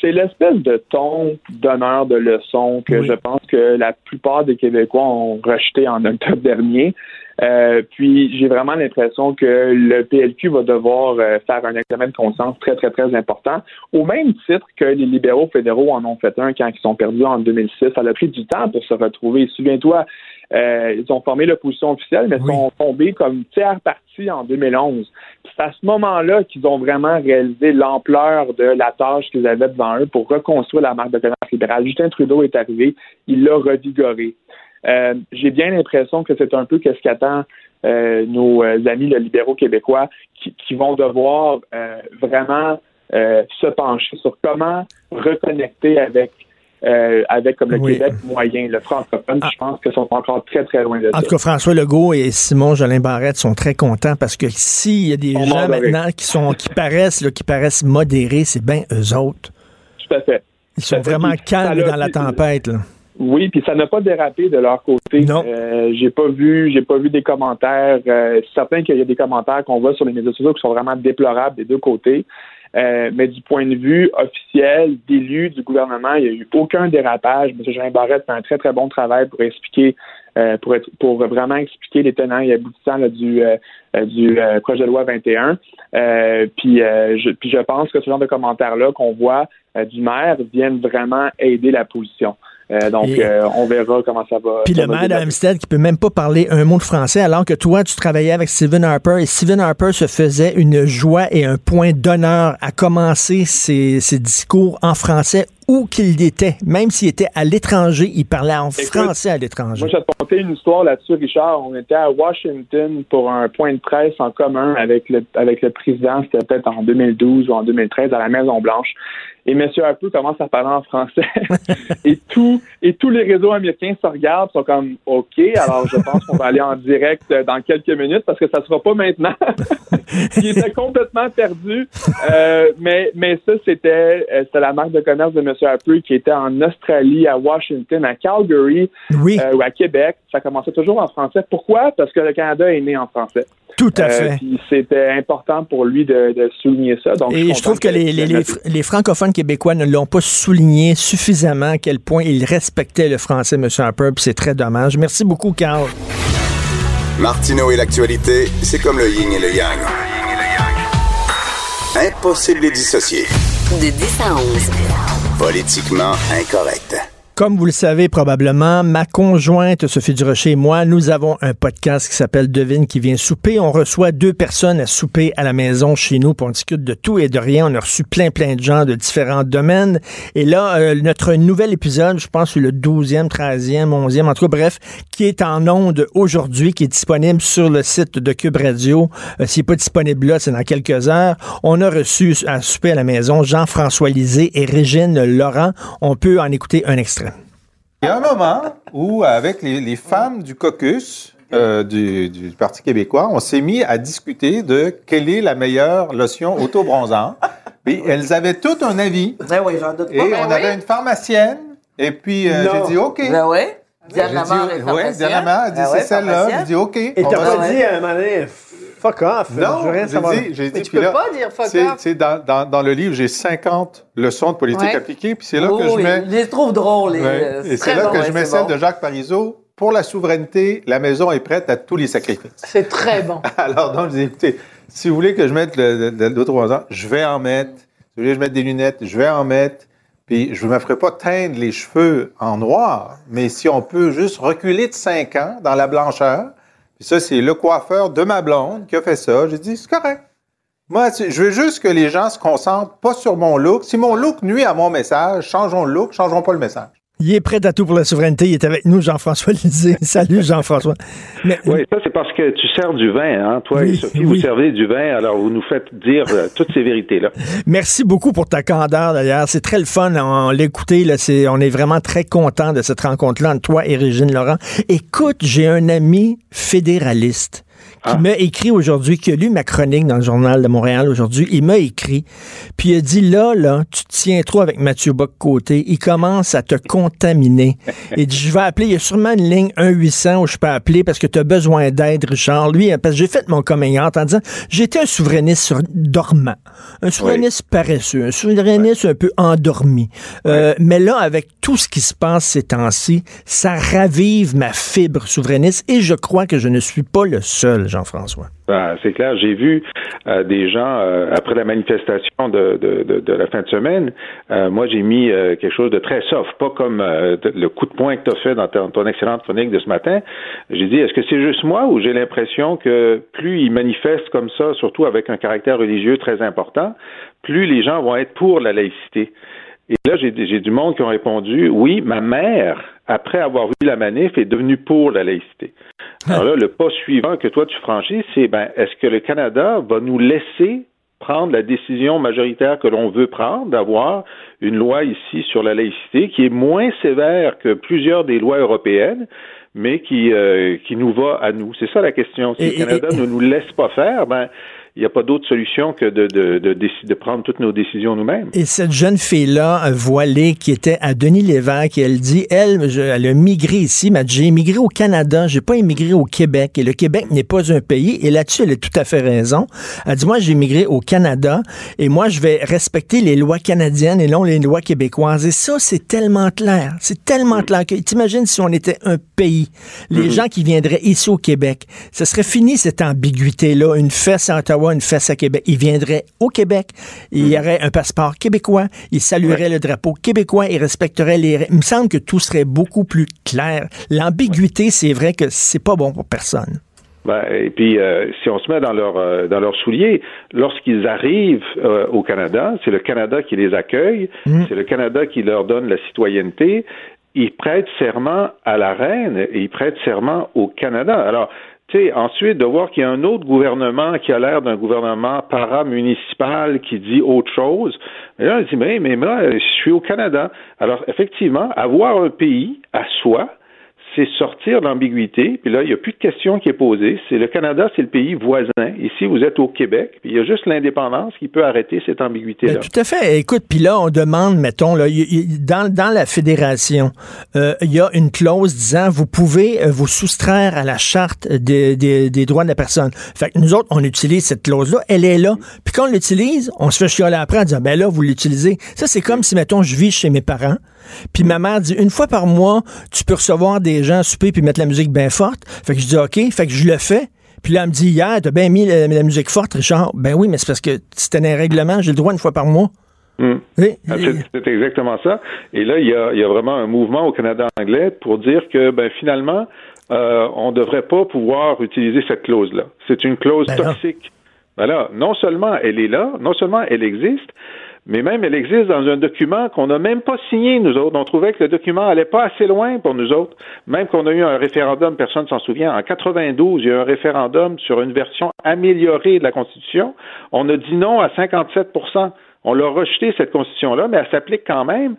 C'est l'espèce de ton d'honneur de leçon que Oui. je pense que la plupart des Québécois ont rejeté en octobre dernier. Euh, puis j'ai vraiment l'impression que le PLQ va devoir euh, faire un examen de conscience très, très, très important, au même titre que les libéraux fédéraux en ont fait un quand ils sont perdus en 2006. Ça a pris du temps pour se retrouver. Souviens-toi, euh, ils ont formé l'opposition officielle, mais Oui. sont tombés comme tiers parti en 2011. Puis C'est à ce moment-là qu'ils ont vraiment réalisé l'ampleur de la tâche qu'ils avaient devant eux pour reconstruire la marque de commerce libérale. Justin Trudeau est arrivé, il l'a revigoré. Euh, J'ai bien l'impression que c'est un peu ce qu'attend euh, nos euh, amis le libéraux québécois qui, qui vont devoir vraiment se pencher sur comment reconnecter avec euh, avec comme le Oui. Québec moyen, le francophone. Ah. Je pense qu'ils sont encore très très loin de En ça. tout cas, François Legault et Simon Jolin Barrette sont très contents parce que s'il y a des On gens maintenant qui sont qui paraissent là, qui paraissent modérés, c'est bien eux autres. Tout à fait. Ils sont vraiment que calmes dans la tempête. Là. Oui, puis ça n'a pas dérapé de leur côté. Non. Euh, j'ai pas vu, j'ai pas vu des commentaires. Euh, c'est certain qu'il y a des commentaires qu'on voit sur les médias sociaux qui sont vraiment déplorables des deux côtés. Euh, mais du point de vue officiel, d'élu du gouvernement, il n'y a eu aucun dérapage. M. Jean Barrette fait un très, très bon travail pour expliquer, euh, pour, être- pour vraiment expliquer les tenants et aboutissants là, du, euh, du euh, projet de loi 21. Euh, puis, je, puis je pense que ce genre de commentaires-là qu'on voit du maire viennent vraiment aider la position. Euh, donc, Et- euh, on verra comment ça va. Puis le maire d'Amstead qui peut même pas parler un mot de français alors que toi, tu travaillais avec Stephen Harper et Stephen Harper se faisait une joie et un point d'honneur à commencer ses, ses discours en français où qu'il était. Même s'il était à l'étranger, il parlait en Écoute, français à l'étranger. Moi, je vais te conter une histoire là-dessus, Richard. On était à Washington pour un point de presse en commun avec le, avec le président. C'était peut-être en 2012 ou en 2013 à la Maison-Blanche. Et M. Harper commence à parler en français. et, tout, et tous les réseaux américains se regardent, sont comme OK, alors je pense qu'on va aller en direct euh, dans quelques minutes parce que ça sera pas maintenant. Il était complètement perdu. Euh, mais, mais ça, c'était euh, c'était la marque de commerce de M. Harper qui était en Australie, à Washington, à Calgary Oui, euh, ou à Québec, ça commençait toujours en français. Pourquoi? Parce que le Canada est né en français. tout à Euh, fait. puis c'était important pour lui de, de souligner ça. Donc, Et je trouve que les francophones québécois ne l'ont pas souligné suffisamment à quel point ils respectaient le français, M. Harper, puis c'est très dommage. Merci beaucoup, Carl. Martineau et l'actualité, c'est comme le yin et le yang. Impossible de les dissocier. De 10 à 11. Politiquement incorrect. Comme vous le savez probablement, ma conjointe Sophie Durocher et moi, nous avons un podcast qui s'appelle Devine qui vient souper. On reçoit deux personnes à souper à la maison chez nous, puis on discute de tout et de rien. On a reçu plein, plein de gens de différents domaines. Et là, euh, notre nouvel épisode, je pense le 12e, 13e, 11e, en tout bref, qui est en onde aujourd'hui, qui est disponible sur le site de Cube Radio. Euh, S'il n'est pas disponible là, c'est dans quelques heures. On a reçu à souper à la maison Jean-François Lisée et Régine Laurent. On peut en écouter un extrait. Il y a un moment où, avec les, les femmes du caucus euh, du, du Parti québécois, on s'est mis à discuter de quelle est la meilleure lotion auto-bronzante. Puis elles avaient tout un avis. Ben oui, j'en doute pas. Et on avait une pharmacienne. Et puis, euh, j'ai dit OK. Ben oui. Diane Lamar est pharmacienne. Diane Lamar a dit Ben c'est ouais, celle-là. J'ai dit OK. Et t'as pas dit à un moment donné, fuck off, je veux Non, rien j'ai savoir. dit, j'ai dit, Mais tu puis peux là, pas dire fuck c'est- off. c'est dans, dans, dans le livre, j'ai 50 leçons de politique Ouais. appliquée, puis c'est là Oh, que je mets... Je les trouve drôles. les- Ouais. euh, Et c'est là bon, que je mets celle bon. de Jacques Parizeau. Pour la souveraineté, la maison est prête à tous les sacrifices. C'est très bon. Alors, donc, je dis, écoutez, si vous voulez que je mette le- le- l'autre ans, je vais en mettre. Si vous voulez que je mette des lunettes, je vais en mettre. Puis, je ne me ferai pas teindre les cheveux en noir, mais si on peut juste reculer de 5 ans dans la blancheur, puis ça, c'est le coiffeur de ma blonde qui a fait ça. J'ai dit, c'est correct. Moi, je veux juste que les gens se concentrent pas sur mon look. Si mon look nuit à mon message, changeons le look, changeons pas le message. Il est prêt à tout pour la souveraineté. Il est avec nous, Jean-François Lisée. Salut, Jean-François. oui, ça, c'est parce que tu sers du vin, hein. Toi et Sophie, vous servez du vin, alors vous nous faites dire euh, toutes ces vérités-là. Merci beaucoup pour ta candeur, d'ailleurs. C'est très le fun. On l'écouter, là. C'est, on est vraiment très content de cette rencontre-là entre toi et Régine Laurent. Écoute, j'ai un ami fédéraliste qui ah. m'a écrit aujourd'hui, qui a lu ma chronique dans le journal de Montréal aujourd'hui. Il m'a écrit, puis il a dit là, là, tu te tiens trop avec Mathieu Bock-Côté. Il commence à te contaminer. il dit, je vais appeler, il y a sûrement une ligne 1-800 où je peux appeler parce que tu as besoin d'aide, Richard. Lui, parce que j'ai fait mon coming out en disant, j'étais un souverainiste dormant, un souverainiste paresseux, un souverainiste un peu endormi. Euh, mais là, avec tout ce qui se passe ces temps-ci, ça ravive ma fibre souverainiste et je crois que je ne suis pas le seul, Ben, c'est clair. J'ai vu euh, des gens, euh, après la manifestation de, la fin de semaine, euh, moi j'ai mis quelque chose de très soft, pas comme le coup de poing que tu as fait dans ton, excellente chronique de ce matin. J'ai dit, est-ce que c'est juste moi ou j'ai l'impression que plus ils manifestent comme ça, surtout avec un caractère religieux très important, plus les gens vont être pour la laïcité? Et là, j'ai du monde qui ont répondu, oui, ma mère, après avoir vu la manif, est devenue pour la laïcité. Alors là, le pas suivant que toi tu franchis, c'est ben, est-ce que le Canada va nous laisser prendre la décision majoritaire que l'on veut prendre, d'avoir une loi ici sur la laïcité qui est moins sévère que plusieurs des lois européennes, mais qui, euh, qui nous va à nous? C'est ça la question. Si le Canada ne nous laisse pas faire, ben, il n'y a pas d'autre solution que de, de, de, de, prendre toutes nos décisions nous-mêmes. Et cette jeune fille-là, voilée, qui était à Denis Lévesque, elle dit, elle, elle a migré ici, m'a dit, j'ai immigré au Canada, j'ai pas immigré au Québec, et le Québec n'est pas un pays, et là-dessus, elle a tout à fait raison. Elle dit, moi, j'ai immigré au Canada, et moi, je vais respecter les lois canadiennes et non les lois québécoises. Et ça, c'est tellement clair, c'est tellement clair que, t'imagines si on était un pays, les mm-hmm. gens qui viendraient ici au Québec, ce serait fini cette ambiguïté-là, une fesse à Ottawa, une fesse à Québec. Il viendrait au Québec, il y hmm. aurait un passeport québécois, il saluerait le drapeau québécois, il respecterait les... Il me semble que tout serait beaucoup plus clair. L'ambiguïté, c'est vrai que c'est pas bon pour personne. Ben, et puis, euh, si on se met dans leur euh, dans leurs souliers, lorsqu'ils arrivent euh, au Canada, c'est le Canada qui les accueille, hmm. c'est le Canada qui leur donne la citoyenneté. Ils prêtent serment à la reine et ils prêtent serment au Canada. Alors, sais, ensuite, de voir qu'il y a un autre gouvernement qui a l'air d'un gouvernement paramunicipal qui dit autre chose, là, on dit, mais, mais moi, je suis au Canada. Alors, effectivement, avoir un pays à soi, c'est sortir l'ambiguïté. Puis là, il n'y a plus de question qui est posée. C'est le Canada, c'est le pays voisin. Ici, vous êtes au Québec. Puis il y a juste l'indépendance qui peut arrêter cette ambiguïté-là. Ben, tout à fait. Écoute, puis là, on demande, mettons, là, dans, la fédération, euh, il y a une clause disant vous pouvez euh, vous soustraire à la charte des, droits de la personne. Fait que nous autres, on utilise cette clause-là. Elle est là. Puis quand on l'utilise, on se fait chialer après en disant ben là, vous l'utilisez. Ça, c'est comme si, mettons, je vis chez mes parents. Puis ma mère dit une fois par mois, tu peux recevoir des gens souper puis mettre la musique bien forte. Fait que je dis OK, fait que je le fais. Puis là, elle me dit hier, t'as bien mis la, musique forte, Richard. Ben oui, mais c'est parce que c'était un règlement, j'ai le droit une fois par mois. Hmm. C'est exactement ça. Et là, il y, a, vraiment un mouvement au Canada anglais pour dire que ben, finalement, euh, on ne devrait pas pouvoir utiliser cette clause-là. C'est une clause ben toxique. Voilà. Non seulement elle est là, non seulement elle existe, mais même elle existe dans un document qu'on n'a même pas signé, nous autres. On trouvait que le document allait pas assez loin pour nous autres. Même qu'on a eu un référendum, personne ne s'en souvient. En 92, il y a eu un référendum sur une version améliorée de la Constitution. On a dit non à 57% On l'a rejeté, cette Constitution-là, mais elle s'applique quand même.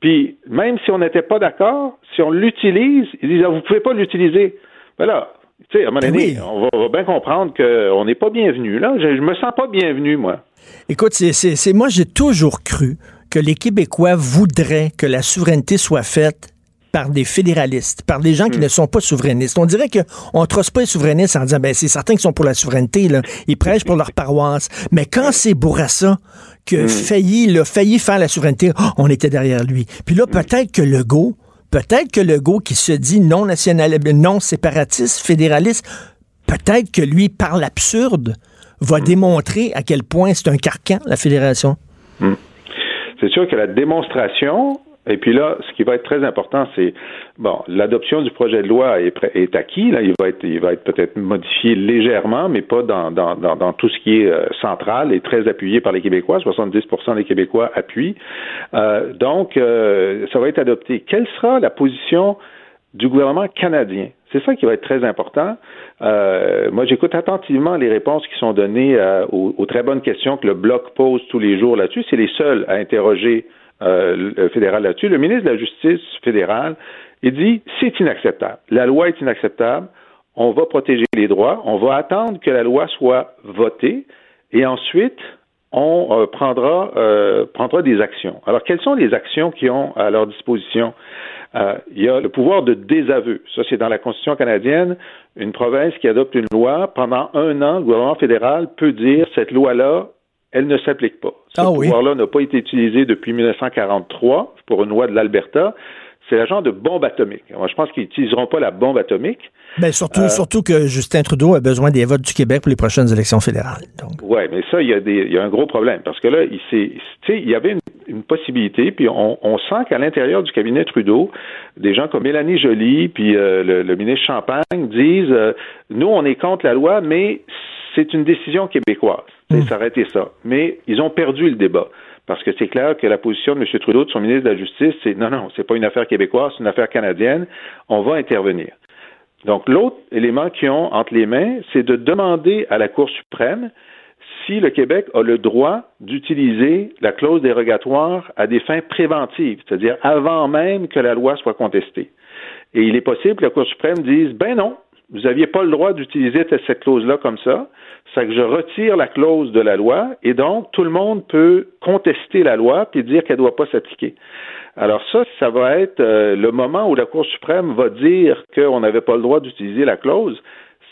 Puis, même si on n'était pas d'accord, si on l'utilise, ils disent, ah, vous pouvez pas l'utiliser. Voilà. Tu sais, à un moment donné, on, va, bien comprendre qu'on n'est pas bienvenu. Là, je, je me sens pas bienvenu, moi. Écoute, c'est moi, j'ai toujours cru que les Québécois voudraient que la souveraineté soit faite par des fédéralistes, par des gens qui hmm. ne sont pas souverainistes. On dirait qu'on ne trosse pas les souverainistes en disant, ben, c'est certains qui sont pour la souveraineté, là. Ils prêchent pour leur paroisse. Mais quand c'est Bourassa qui a hmm. failli, failli faire la souveraineté, oh, on était derrière lui. Puis là, peut-être que Legault, peut-être que Legault qui se dit non national, non séparatiste, fédéraliste, peut-être que lui, par l'absurde, va démontrer à quel point c'est un carcan, la fédération. Hmm. C'est sûr que la démonstration Et puis là, ce qui va être très important, c'est bon, l'adoption du projet de loi est, acquis. Là, il va être, il va être peut-être modifié légèrement, mais pas dans, dans, dans, dans, tout ce qui est euh, central et très appuyé par les Québécois. 70% des Québécois appuient. Euh, donc, euh, ça va être adopté. Quelle sera la position du gouvernement canadien? C'est ça qui va être très important. Euh, moi, j'écoute attentivement les réponses qui sont données aux, aux, très bonnes questions que le bloc pose tous les jours là-dessus. C'est les seuls à interroger euh, fédéral là-dessus. Le ministre de la Justice fédéral, il dit c'est inacceptable. La loi est inacceptable. On va protéger les droits. On va attendre que la loi soit votée et ensuite on euh, prendra, euh, prendra des actions. Alors, quelles sont les actions qui ont à leur disposition? Euh, il y a le pouvoir de désaveu. Ça, c'est dans la Constitution canadienne. Une province qui adopte une loi, pendant un an, le gouvernement fédéral peut dire cette loi-là elle ne s'applique pas. Ce ah pouvoir-là n'a pas été utilisé depuis 1943 pour une loi de l'Alberta. C'est la genre de bombe atomique. Moi, je pense qu'ils n'utiliseront pas la bombe atomique. Mais ben, surtout, euh, surtout que Justin Trudeau a besoin des votes du Québec pour les prochaines élections fédérales. Oui, mais ça, il y, a des, il y a un gros problème. Parce que là, il, il y avait une, possibilité, puis on, on sent qu'à l'intérieur du cabinet Trudeau, des gens comme Mélanie Joly, puis euh, le, ministre Champagne disent euh, nous, on est contre la loi, mais c'est une décision québécoise. Hmm. s'arrêter ça. Mais ils ont perdu le débat. Parce que c'est clair que la position de M. Trudeau, de son ministre de la Justice, c'est non, non, c'est pas une affaire québécoise, c'est une affaire canadienne. On va intervenir. Donc, l'autre élément qu'ils ont entre les mains, c'est de demander à la Cour suprême si le Québec a le droit d'utiliser la clause dérogatoire à des fins préventives, c'est-à-dire avant même que la loi soit contestée. Et il est possible que la Cour suprême dise, ben non, vous n'aviez pas le droit d'utiliser cette clause-là comme ça. C'est que je retire la clause de la loi et donc tout le monde peut contester la loi puis dire qu'elle ne doit pas s'appliquer. Alors ça, ça va être euh, le moment où la Cour suprême va dire qu'on n'avait pas le droit d'utiliser la clause.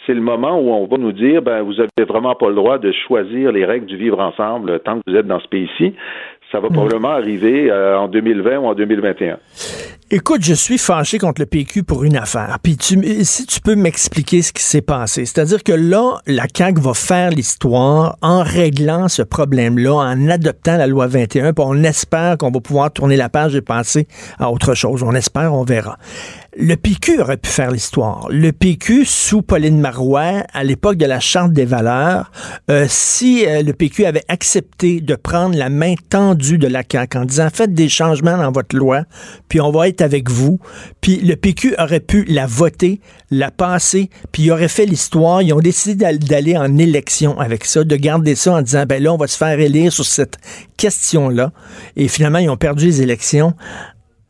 C'est le moment où on va nous dire, ben vous n'avez vraiment pas le droit de choisir les règles du vivre ensemble tant que vous êtes dans ce pays-ci. Ça va probablement arriver euh, en 2020 ou en 2021. Écoute, je suis fâché contre le PQ pour une affaire. Puis si tu peux m'expliquer ce qui s'est passé. C'est-à-dire que là, la CAQ va faire l'histoire en réglant ce problème-là, en adoptant la loi 21, puis on espère qu'on va pouvoir tourner la page et passer à autre chose. On espère, on verra. Le PQ aurait pu faire l'histoire. Le PQ, sous Pauline Marois, à l'époque de la Charte des valeurs, euh, si euh, le PQ avait accepté de prendre la main tendue de la en disant faites des changements dans votre loi, puis on va être avec vous, puis le PQ aurait pu la voter, la passer, puis il aurait fait l'histoire. Ils ont décidé d'aller en élection avec ça, de garder ça en disant ben là, on va se faire élire sur cette question-là. Et finalement, ils ont perdu les élections.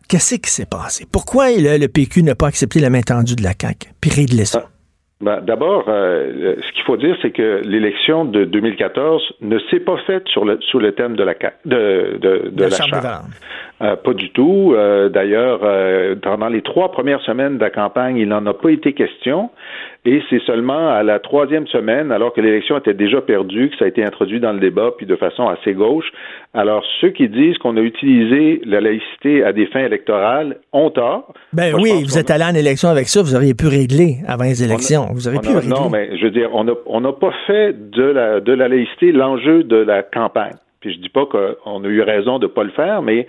Qu'est-ce qui s'est passé? Pourquoi le, PQ n'a pas accepté la main tendue de la CAQ, puis régler ça? Ben, D'abord, euh, ce qu'il faut dire, c'est que l'élection de 2014 ne s'est pas faite sur le, sous le thème de la, de, de, de, la, charte. Euh, pas du tout. Euh, d'ailleurs, pendant les trois premières semaines de la campagne, il n'en a pas été question. Et c'est seulement à la troisième semaine, alors que l'élection était déjà perdue, que ça a été introduit dans le débat, puis de façon assez gauche. Alors, ceux qui disent qu'on a utilisé la laïcité à des fins électorales ont tort. Ben oui, vous êtes allé en élection avec ça, vous auriez pu régler avant les élections. vous auriez pu régler. Non, mais je veux dire, on n'a pas fait de la, de la laïcité l'enjeu de la campagne. Puis je dis pas qu'on a eu raison de ne pas le faire, mais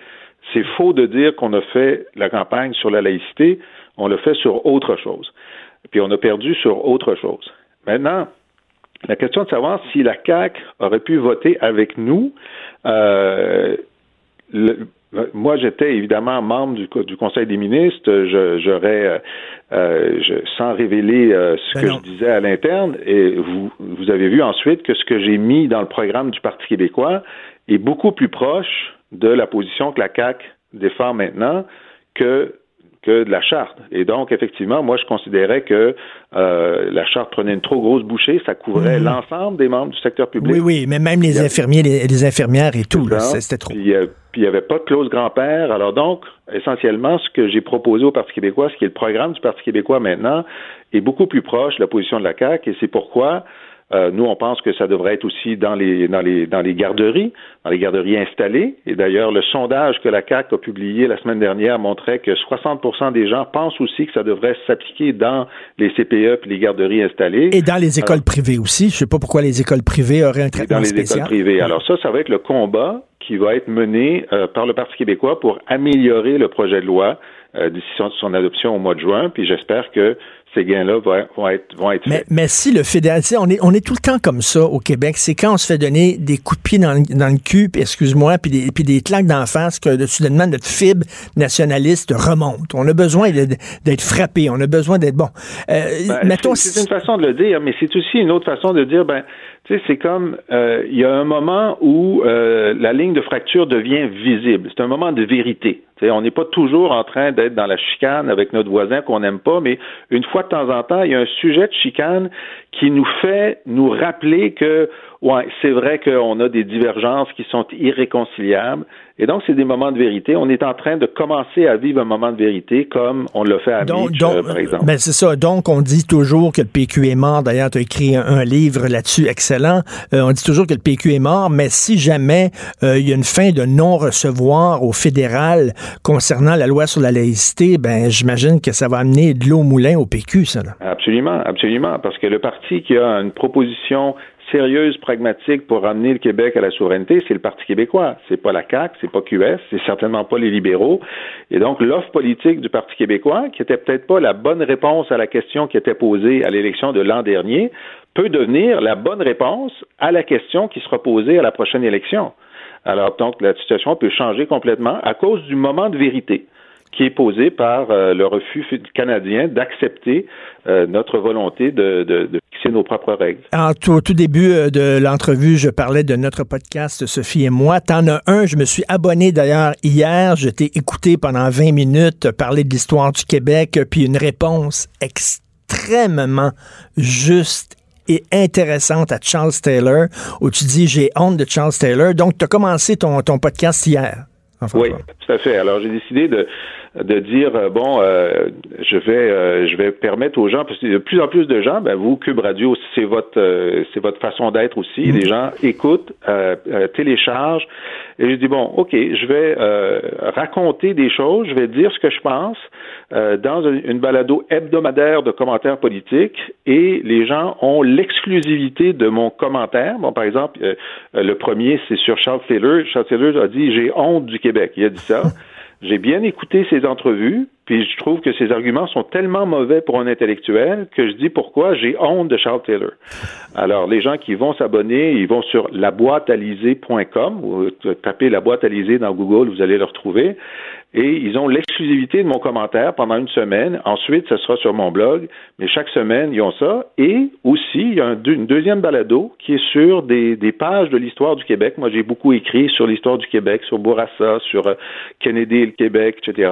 c'est faux de dire qu'on a fait la campagne sur la laïcité. On l'a fait sur autre chose puis on a perdu sur autre chose. Maintenant, la question de savoir si la CAQ aurait pu voter avec nous, euh, moi, j'étais évidemment membre du, du, Conseil des ministres. J'aurais, euh, euh sans révéler euh, ce ben que je disais à l'interne, et vous, vous avez vu ensuite que ce que j'ai mis dans le programme du Parti québécois est beaucoup plus proche de la position que la CAQ défend maintenant que que de la charte. Et donc, effectivement, moi, je considérais que euh, la charte prenait une trop grosse bouchée, ça couvrait mhm. l'ensemble des membres du secteur public. Oui, oui, mais même les infirmiers, les, infirmières et tout, c'était trop. Euh, puis, il n'y avait pas de clause grand-père. Alors donc, essentiellement, ce que j'ai proposé au Parti québécois, ce qui est le programme du Parti québécois maintenant, est beaucoup plus proche de la position de la CAQ, et c'est pourquoi euh, nous, on pense que ça devrait être aussi dans les, dans les, dans les garderies, dans les garderies installées. Et d'ailleurs, le sondage que la CAC a publié la semaine dernière montrait que 60% des gens pensent aussi que ça devrait s'appliquer dans les CPE et les garderies installées. Et dans les écoles privées aussi. Je ne sais pas pourquoi les écoles privées auraient un traitement dans les écoles privées. Alors ça, ça va être le combat qui va être menée euh, par le Parti québécois pour améliorer le projet de loi euh, d'ici son, adoption au mois de juin. Puis j'espère que ces gains-là vont, être, vont être mais, faits. Mais si le fédéral, on est, on est tout le temps comme ça au Québec, c'est quand on se fait donner des coups de pied dans, dans le cul, excuse-moi, puis des, puis des claques d'en face que soudainement notre fibre nationaliste remonte. On a besoin d'être frappé, on a besoin d'être bon. Euh, ben, c'est une façon de le dire, mais c'est aussi une autre façon de dire, ben, tu sais, c'est comme euh, il y a un moment où euh, la ligne de fracture devient visible. C'est un moment de vérité. sais, on n'est pas toujours en train d'être dans la chicane avec notre voisin qu'on n'aime pas, mais une fois de temps en temps, il y a un sujet de chicane qui nous fait nous rappeler que, ouais, c'est vrai qu'on a des divergences qui sont irréconciliables, et donc, c'est des moments de vérité. On est en train de commencer à vivre un moment de vérité comme on l'a fait à donc, euh, par exemple. Ben c'est ça. Donc, on dit toujours que le PQ est mort. D'ailleurs, tu as écrit un, livre là-dessus excellent. Euh, on dit toujours que le PQ est mort, mais si jamais euh, il y a une fin de non-recevoir au fédéral concernant la loi sur la laïcité, ben j'imagine que ça va amener de l'eau au moulin au PQ, ça. Là. Absolument, absolument. Parce que le parti qui a une proposition sérieuse, pragmatique pour ramener le Québec à la souveraineté, c'est le Parti québécois. C'est pas la CAQ, c'est pas QS, c'est certainement pas les libéraux. Et donc, l'offre politique du Parti québécois, qui était peut-être pas la bonne réponse à la question qui était posée à l'élection de l'an dernier, peut devenir la bonne réponse à la question qui sera posée à la prochaine élection. Alors, donc, la situation peut changer complètement à cause du moment de vérité qui est posé par euh, le refus canadien d'accepter euh, notre volonté de, de, de, fixer nos propres règles. En tout, au tout début euh, de l'entrevue, je parlais de notre podcast, Sophie et moi. T'en as un, je me suis abonné d'ailleurs hier. Je t'ai écouté pendant 20 minutes parler de l'histoire du Québec, puis une réponse extrêmement juste et intéressante à Charles Taylor, où tu dis j'ai honte de Charles Taylor. Donc, tu as commencé ton, ton podcast hier. oui, tout à fait. Alors, j'ai décidé de, de dire euh, bon, euh, je vais euh, je vais permettre aux gens parce que de plus en plus de gens, ben vous Cube Radio, c'est votre c'est votre façon d'être aussi. Mm. Les gens écoutent, téléchargent et je dis bon, ok, je vais raconter des choses, je vais dire ce que je pense dans une balado hebdomadaire de commentaires politiques et les gens ont l'exclusivité de mon commentaire. Bon, par exemple, le premier c'est sur Charles Taylor. Charles Taylor a dit j'ai honte du Québec. Il a dit ça. J'ai bien écouté ses entrevues, puis je trouve que ses arguments sont tellement mauvais pour un intellectuel que je dis pourquoi j'ai honte de Charles Taylor. Alors, les gens qui vont s'abonner, ils vont sur laboîtealisée.com ou tapez la boîte dans Google, vous allez le retrouver et ils ont l'exclusivité de mon commentaire pendant une semaine. Ensuite, ce sera sur mon blog, mais chaque semaine, ils ont ça. Et aussi, il y a une deuxième balado qui est sur des, pages de l'histoire du Québec. Moi, j'ai beaucoup écrit sur l'histoire du Québec, sur Bourassa, sur euh, Kennedy et le Québec, etc.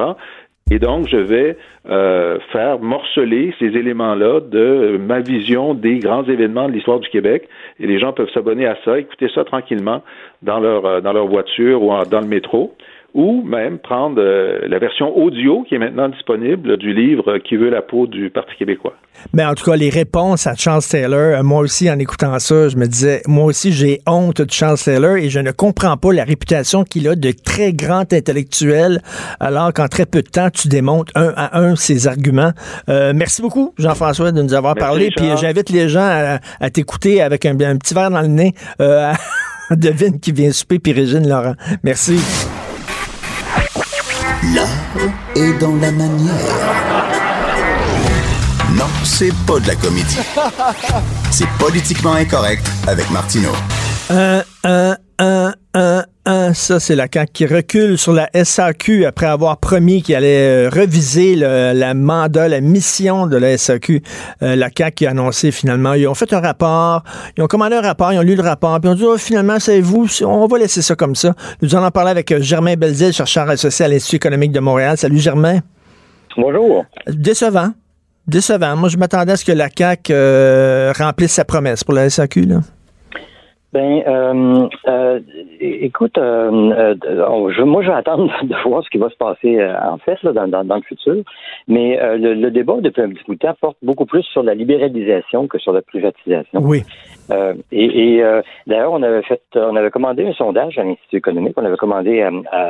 Et donc, je vais euh, faire morceler ces éléments-là de ma vision des grands événements de l'histoire du Québec. Et les gens peuvent s'abonner à ça, écouter ça tranquillement dans leur, euh, dans leur voiture ou dans le métro ou même prendre euh, la version audio qui est maintenant disponible du livre Qui veut la peau du Parti québécois. Mais en tout cas, les réponses à Charles Taylor, euh, moi aussi, en écoutant ça, je me disais, moi aussi, j'ai honte de Charles Taylor et je ne comprends pas la réputation qu'il a de très grand intellectuel, alors qu'en très peu de temps, tu démontes un à un ses arguments. Euh, merci beaucoup, Jean-François, de nous avoir parlé. Puis j'invite les gens à, t'écouter avec un, petit verre dans le nez. Devine qui vient souper, puis Régine Laurent. Merci. L'art est dans la manière. Non, c'est pas de la comédie. C'est politiquement incorrect avec Martineau. Euh, euh, 1, 1, 1, ça c'est la CAQ qui recule sur la SAQ après avoir promis qu'il allait euh, reviser le, la mandat, la mission de la SAQ. Euh, la CAQ qui a annoncé finalement, ils ont fait un rapport, ils ont commandé un rapport, ils ont lu le rapport, puis ils ont dit, oh, finalement, savez-vous, on va laisser ça comme ça. Nous allons en parler avec euh, Germain Belzil, chercheur associé à l'Institut économique de Montréal. Salut Germain. Bonjour. Décevant. Décevant. Moi, je m'attendais à ce que la CAQ remplisse sa promesse pour la SAQ. Là. Ben, euh, euh, écoute, euh, je, moi, je vais attendre de voir ce qui va se passer en fait là, dans, dans, dans, le futur. Mais le, débat depuis un petit bout de temps porte beaucoup plus sur la libéralisation que sur la privatisation. Oui. et, et d'ailleurs, on avait fait, on avait commandé un sondage à l'Institut économique, on avait commandé à,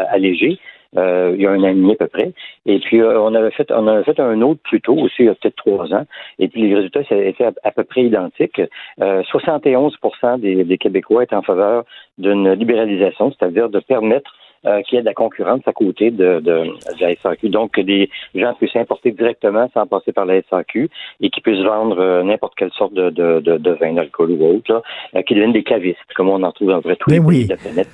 à, Léger. Il y a un an et demi à peu près. Et puis, on avait fait on avait fait un autre plus tôt aussi, il y a peut-être trois ans. Et puis, les résultats étaient à, peu près identiques. 71 des, des Québécois étaient en faveur d'une libéralisation, c'est-à-dire de permettre euh, qu'il y ait de la concurrence à côté de, de, la SAQ. Donc, que des gens puissent importer directement sans passer par la SAQ et qui puissent vendre euh, n'importe quelle sorte de, de, de, vin d'alcool ou autre, là, euh, qui deviennent des cavistes, comme on en trouve dans vrai tous les pays de la planète.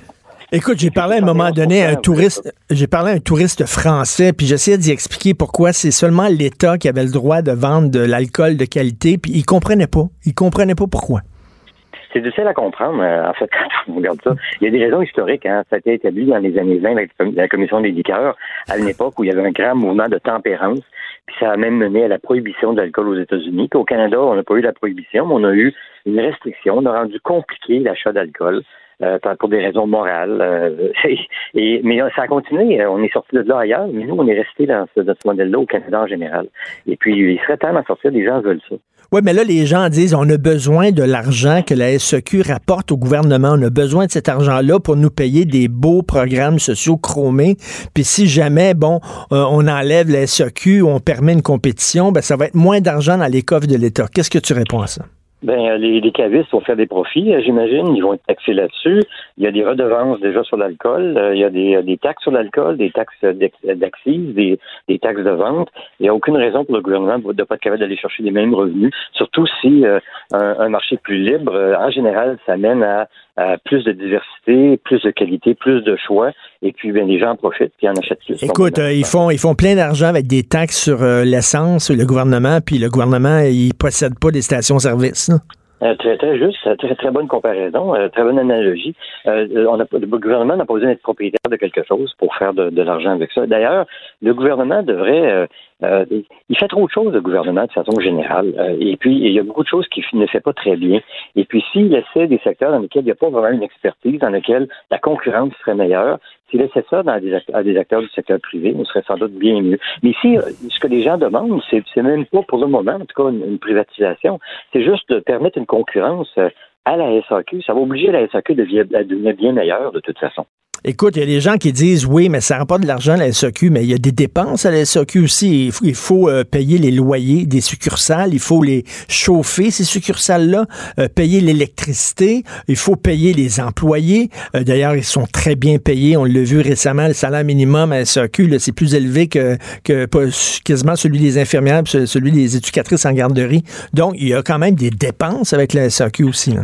Écoute, j'ai parlé à un moment donné à un touriste, j'ai parlé à un touriste français, puis j'essayais d'y expliquer pourquoi c'est seulement l'État qui avait le droit de vendre de l'alcool de qualité, puis il comprenait pas. Il comprenait pas pourquoi c'est difficile à comprendre, euh, en fait, quand on regarde ça. Il y a des raisons historiques. Hein. Ça a été établi dans les années 20 avec la Commission des liqueurs, à une époque où il y avait un grand mouvement de tempérance. Puis ça a même mené à la prohibition de l'alcool aux États-Unis. Au Canada, on n'a pas eu la prohibition, mais on a eu une restriction. On a rendu compliqué l'achat d'alcool. Euh, pour des raisons morales. Euh, mais ça a continué. On est sorti de là ailleurs, mais nous, on est resté dans ce, ce modèle-là au Canada en général. Et puis, il serait temps d'en sortir. Les gens veulent ça. Oui, mais là, les gens disent on a besoin de l'argent que la SEQ rapporte au gouvernement. On a besoin de cet argent-là pour nous payer des beaux programmes sociaux chromés. Puis si jamais, bon, euh, on enlève la SEQ, on permet une compétition, ben, ça va être moins d'argent dans les coffres de l'État. Qu'est-ce que tu réponds à ça? Ben, euh, les, les cavistes vont faire des profits, euh, j'imagine. Ils vont être taxés là-dessus. Il y a des redevances déjà sur l'alcool. Euh, il y a des, des taxes sur l'alcool, des taxes d'accise, des, des, taxes de vente. Il n'y a aucune raison pour le gouvernement de pas être capable d'aller chercher les mêmes revenus, surtout si un, un, marché plus libre, en général, ça mène à, plus de diversité, plus de qualité, plus de choix. Et puis, bien, les gens en profitent puis en achètent plus. Écoute, ils font, ils font plein d'argent avec des taxes sur l'essence, le gouvernement, puis le gouvernement, il possède pas des stations-service. Euh, très, très juste, très, très bonne comparaison, euh, très bonne analogie. Euh, le gouvernement n'a pas besoin d'être propriétaire de quelque chose pour faire de, de l'argent avec ça. D'ailleurs, le gouvernement devrait euh, il fait trop de choses, le gouvernement, de façon générale. Euh, et puis, il y a beaucoup de choses qu'il ne fait pas très bien. Et puis, s'il laissait des secteurs dans lesquels il n'y a pas vraiment une expertise, dans lesquels la concurrence serait meilleure, s'il laissait ça dans des, à des acteurs du secteur privé, on serait sans doute bien mieux. Mais ici, euh, ce que les gens demandent, c'est, même pas pour le moment, en tout cas, une, privatisation. C'est juste de permettre une concurrence à la SAQ. Ça va obliger la SAQ de devenir bien meilleure, de toute façon. Écoute, il y a des gens qui disent oui, mais ça rend pas de l'argent à la SAQ, mais il y a des dépenses à la SAQ aussi. Il faut, euh, payer les loyers des succursales, il faut les chauffer, ces succursales-là, euh, payer l'électricité, il faut payer les employés. Euh, d'ailleurs, ils sont très bien payés. On l'a vu récemment, le salaire minimum à SAQ, c'est plus élevé que, quasiment celui des infirmières, celui des éducatrices en garderie. Donc, il y a quand même des dépenses avec la SAQ aussi.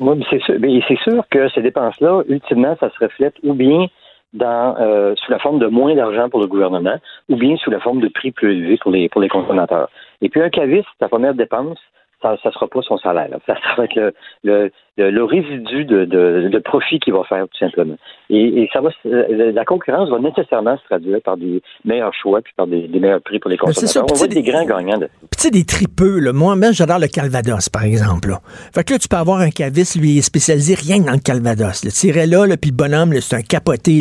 Moi, c'est sûr, c'est sûr que ces dépenses-là, ultimement, ça se reflète ou bien dans euh, sous la forme de moins d'argent pour le gouvernement, ou bien sous la forme de prix plus élevés pour les pour les consommateurs. Et puis un caviste, sa première dépense, ça ne sera pas son salaire. Ça, va être le, le, résidu de, de, profit qu'il va faire, tout simplement. Et, ça va, la concurrence va nécessairement se traduire par des meilleurs choix puis par des, meilleurs prix pour les consommateurs. On va des grands gagnants de Tu sais, des tripeux, là. Moi, même, j'adore le Calvados, par exemple. Là. Fait que là, tu peux avoir un caviste, lui, spécialisé rien dans le Calvados. Tu irais là, là puis le bonhomme, c'est un capoté.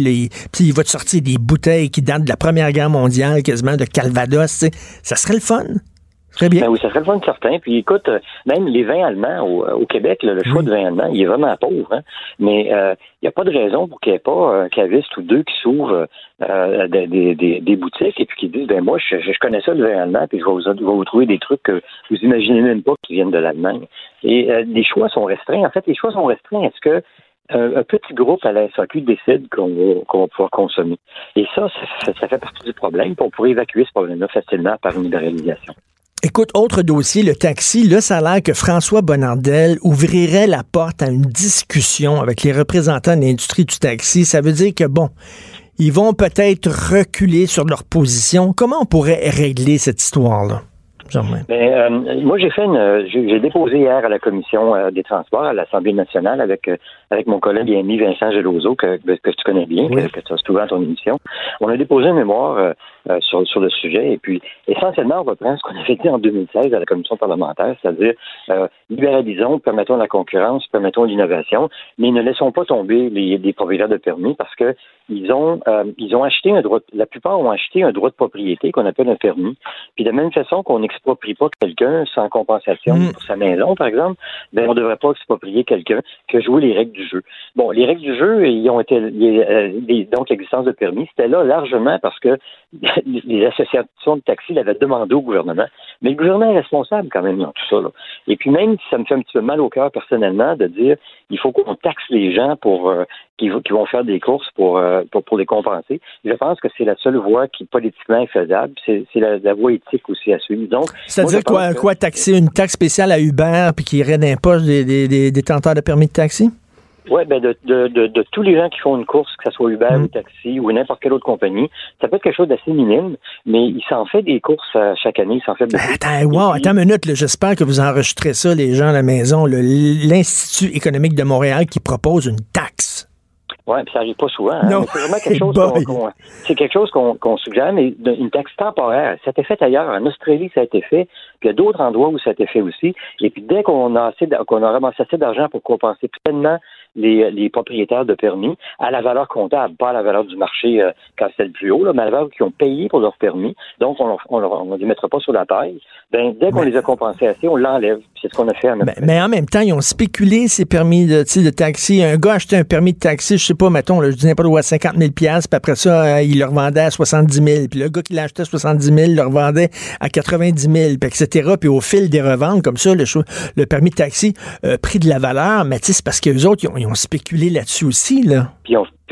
Puis il va te sortir des bouteilles qui datent de la Première Guerre mondiale, quasiment, de Calvados. Ça serait le fun. Très bien. Ben oui, ça serait le fun certain. Puis écoute, euh, même les vins allemands au, euh, Québec, le choix de vins allemands, il est vraiment pauvre. Hein? Mais il euh, n'y a pas de raison pour qu'il n'y ait pas un caviste ou deux qui s'ouvrent des, boutiques et puis qui disent ben moi, je, je, connais ça le vin allemand, puis je vais vous, vous trouver des trucs que vous imaginez même pas qui viennent de l'Allemagne. Et les choix sont restreints. En fait, les choix sont restreints. Est-ce que un, petit groupe à la SAQ décide qu'on va, pouvoir consommer. Et ça, ça, ça, fait partie du problème. On pourrait évacuer ce problème-là facilement par une libéralisation. Écoute, autre dossier, le taxi. A l'air que François Bonnardel ouvrirait la porte à une discussion avec les représentants de l'industrie du taxi. Ça veut dire que, bon, ils vont peut-être reculer sur leur position. Comment on pourrait régler cette histoire-là? Ben, euh, moi, j'ai fait une, j'ai déposé hier à la commission euh, des transports à l'Assemblée nationale avec euh, avec mon collègue et ami Vincent Gelozo que, que tu connais bien, que, tu as souvent à ton émission. On a déposé un mémoire sur sur le sujet et puis essentiellement on reprend ce qu'on avait dit en 2016 à la commission parlementaire, c'est-à-dire libéralisons, permettons la concurrence, permettons l'innovation, mais ne laissons pas tomber les, les propriétaires de permis parce que ils ont ils ont acheté un droit, la plupart ont acheté un droit de propriété qu'on appelle un permis. Puis de la même façon qu'on explique n'exproprie pas quelqu'un sans compensation Mm. pour sa maison, par exemple, ben on ne devrait pas exproprier quelqu'un qui a joué les règles du jeu. Bon, les règles du jeu, ils ont été euh, les- donc l'existence de permis, c'était là largement parce que les associations de taxi l'avaient demandé au gouvernement. Mais le gouvernement est responsable quand même dans tout ça. là. Et puis même si ça me fait un petit peu mal au cœur personnellement de dire il faut qu'on taxe les gens pour euh, qui, vont faire des courses pour, euh, pour pour les compenser. Je pense que c'est la seule voie qui politiquement est faisable. C'est la, la voie éthique aussi à suivre. Donc, C'est-à-dire quoi, taxer une taxe spéciale à Uber puis qui irait dans des, des, des détenteurs de permis de taxi? Oui, ben de, de, de, de tous les gens qui font une course, que ce soit Uber Mm. ou taxi ou n'importe quelle autre compagnie, ça peut être quelque chose d'assez minime, mais il s'en fait des courses euh, chaque année, il s'en fait beaucoup. Attends, wow, attends une minute, j'espère que vous enregistrez ça, les gens à la maison, l'Institut économique de Montréal qui propose une taxe. Oui, puis ça arrive pas souvent. hein, Non. mais C'est vraiment quelque chose qu'on, qu'on- c'est quelque chose qu'on, qu'on suggère, mais une taxe temporaire. Ça a été fait ailleurs. En Australie, ça a été fait. Puis il y a d'autres endroits où ça a été fait aussi. Et puis dès qu'on a assez, qu'on a ramassé assez d'argent pour compenser pleinement les, les propriétaires de permis à la valeur comptable, pas à la valeur du marché euh, quand c'était le plus haut, là, mais à la valeur qu'ils ont payé pour leur permis. Donc on ne les mettra pas sur la taille. Ben, dès qu'on les a compensés assez, on l'enlève. C'est ce qu'on a fait à notre Ben, mais en même temps, ils ont spéculé ces permis de, taxi. Un gars a acheté un permis de taxi, je sais pas, mettons, là, je dis n'importe à 50 000 puis après ça, euh, il le revendait à 70 000 Puis le gars qui l'achetait à 70 000 le revendait à 90 000 puis etc. Puis au fil des reventes, comme ça, le, permis de taxi euh, pris de la valeur. Mais sais, c'est parce que les autres, ils ont, spéculé là-dessus aussi, là.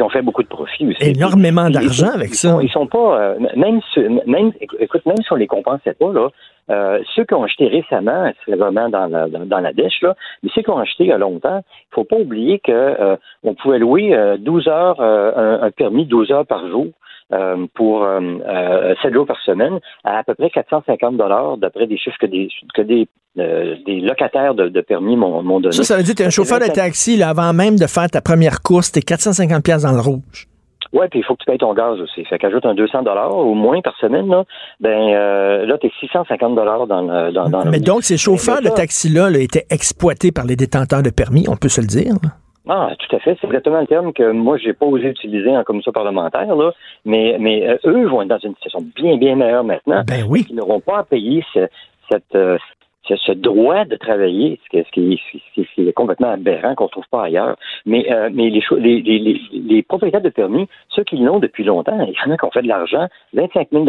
Puis on fait beaucoup de profit aussi. Énormément d'argent avec ils ça. Sont, ils sont pas, euh, même, si- même, écoute, même si on les compensait pas, là, euh, ceux qui ont acheté récemment, c'est vraiment dans la, dans, dans la dèche, là, mais ceux qui ont acheté il y a longtemps, il faut pas oublier que euh, on pouvait louer euh, 12 heures, euh, un, un permis 12 heures par jour. Euh, pour euh, euh, 7 jours par semaine à à peu près 450 dollars d'après des chiffres que des que des, euh, des locataires de, de permis m'ont donné. Ça, ça veut dire que t'es un C'est chauffeur de 25 taxi, là, avant même de faire ta première course, t'es 450 pièces dans le rouge. Ouais, puis il faut que tu payes ton gaz aussi. Fait qu'ajoute un 200 dollars au moins par semaine, là, ben euh, là, t'es 650 dollars dans le dans, dans le- Mais donc, ces chauffeurs de taxi-là là, étaient exploités par les détenteurs de permis, on peut se le dire. là. Ah, tout à fait. C'est exactement le terme que moi, j'ai pas osé utiliser en commission parlementaire, là. Mais, mais euh, eux vont être dans une situation bien, bien meilleure maintenant. Ben oui. Ils n'auront pas à payer ce, cette, euh, ce, ce droit de travailler, ce qui, ce qui- ce qui- ce qui est complètement aberrant qu'on ne trouve pas ailleurs. Mais, euh, mais les, cho- les, les, les, les propriétaires de permis, ceux qui l'ont depuis longtemps, il y en a qui ont fait de l'argent, 25 000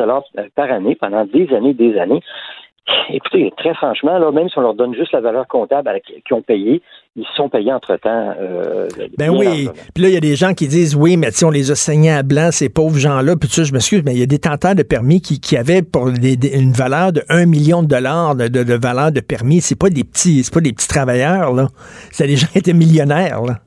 par année pendant des années, des années. Écoutez, très franchement, là, même si on leur donne juste la valeur comptable qu'ils ont payé, ils sont payés entre-temps. euh, Ben oui. Puis là, il y a des gens qui disent oui, mais tu sais, on les a saignés à blanc, ces pauvres gens-là. Puis ça, je m'excuse, mais il y a des tenteurs de permis qui, qui avaient pour des- des- une valeur de 1 million de dollars de, de- de valeur de permis. C'est pas des petits, c'est pas des petits travailleurs, là. C'est des gens qui étaient millionnaires, là.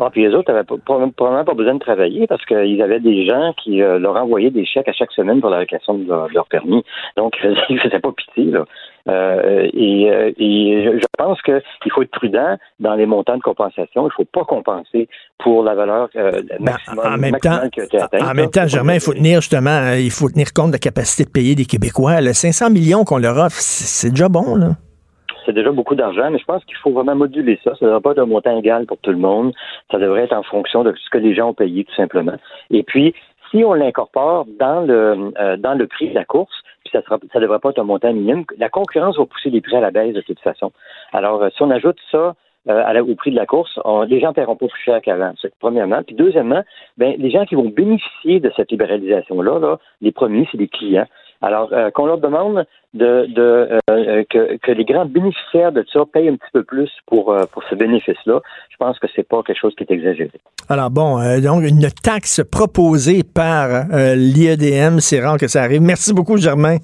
Ah, puis les autres n'avaient probablement pas besoin de travailler parce qu'ils avaient des gens qui euh, leur envoyaient des chèques à chaque semaine pour la location de leur, de leur permis. Donc, ils ne faisaient pas pitié. Là. Euh, et, euh, et je pense qu'il faut être prudent dans les montants de compensation. Il ne faut pas compenser pour la valeur euh, Ben, maximum, en même temps, qui a été atteinte. en là. même temps, Germain, il faut tenir justement, euh, il faut tenir compte de la capacité de payer des Québécois. Le 500 millions qu'on leur offre, c'est c'est déjà bon, là. C'est déjà beaucoup d'argent, mais je pense qu'il faut vraiment moduler ça. Ça ne devrait pas être un montant égal pour tout le monde. Ça devrait être en fonction de ce que les gens ont payé, tout simplement. Et puis, si on l'incorpore dans le euh, dans le prix de la course, puis ça sera, devrait pas être un montant minimum, la concurrence va pousser les prix à la baisse de toute façon. Alors, euh, si on ajoute ça euh, au prix de la course, les gens paieront pas plus cher qu'avant. Premièrement. Puis deuxièmement, ben, les gens qui vont bénéficier de cette libéralisation-là, là, les premiers, c'est les clients. Alors, euh, qu'on leur demande de, euh, que, les grands bénéficiaires de ça payent un petit peu plus pour, euh, pour ce bénéfice-là, je pense que c'est pas quelque chose qui est exagéré. Alors bon, donc une taxe proposée par l'IEDM, c'est rare que ça arrive. Merci beaucoup, Germain.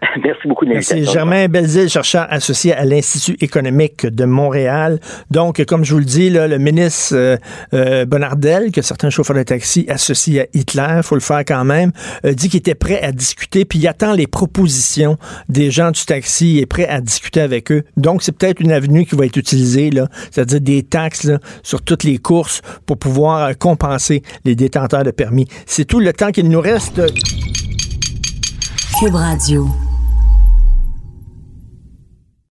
Merci beaucoup de Merci. Germain Belzile, chercheur associé à l'Institut économique de Montréal. Donc, comme je vous le dis, là, le ministre euh, euh, Bonardel, que certains chauffeurs de taxi associent à Hitler, faut le faire quand même, euh, dit qu'il était prêt à discuter, puis il attend les propositions des gens du taxi, il est prêt à discuter avec eux. Donc, c'est peut-être une avenue qui va être utilisée, là, c'est-à-dire des taxes là, sur toutes les courses pour pouvoir euh, compenser les détenteurs de permis. C'est tout le temps qu'il nous reste. Cube Radio.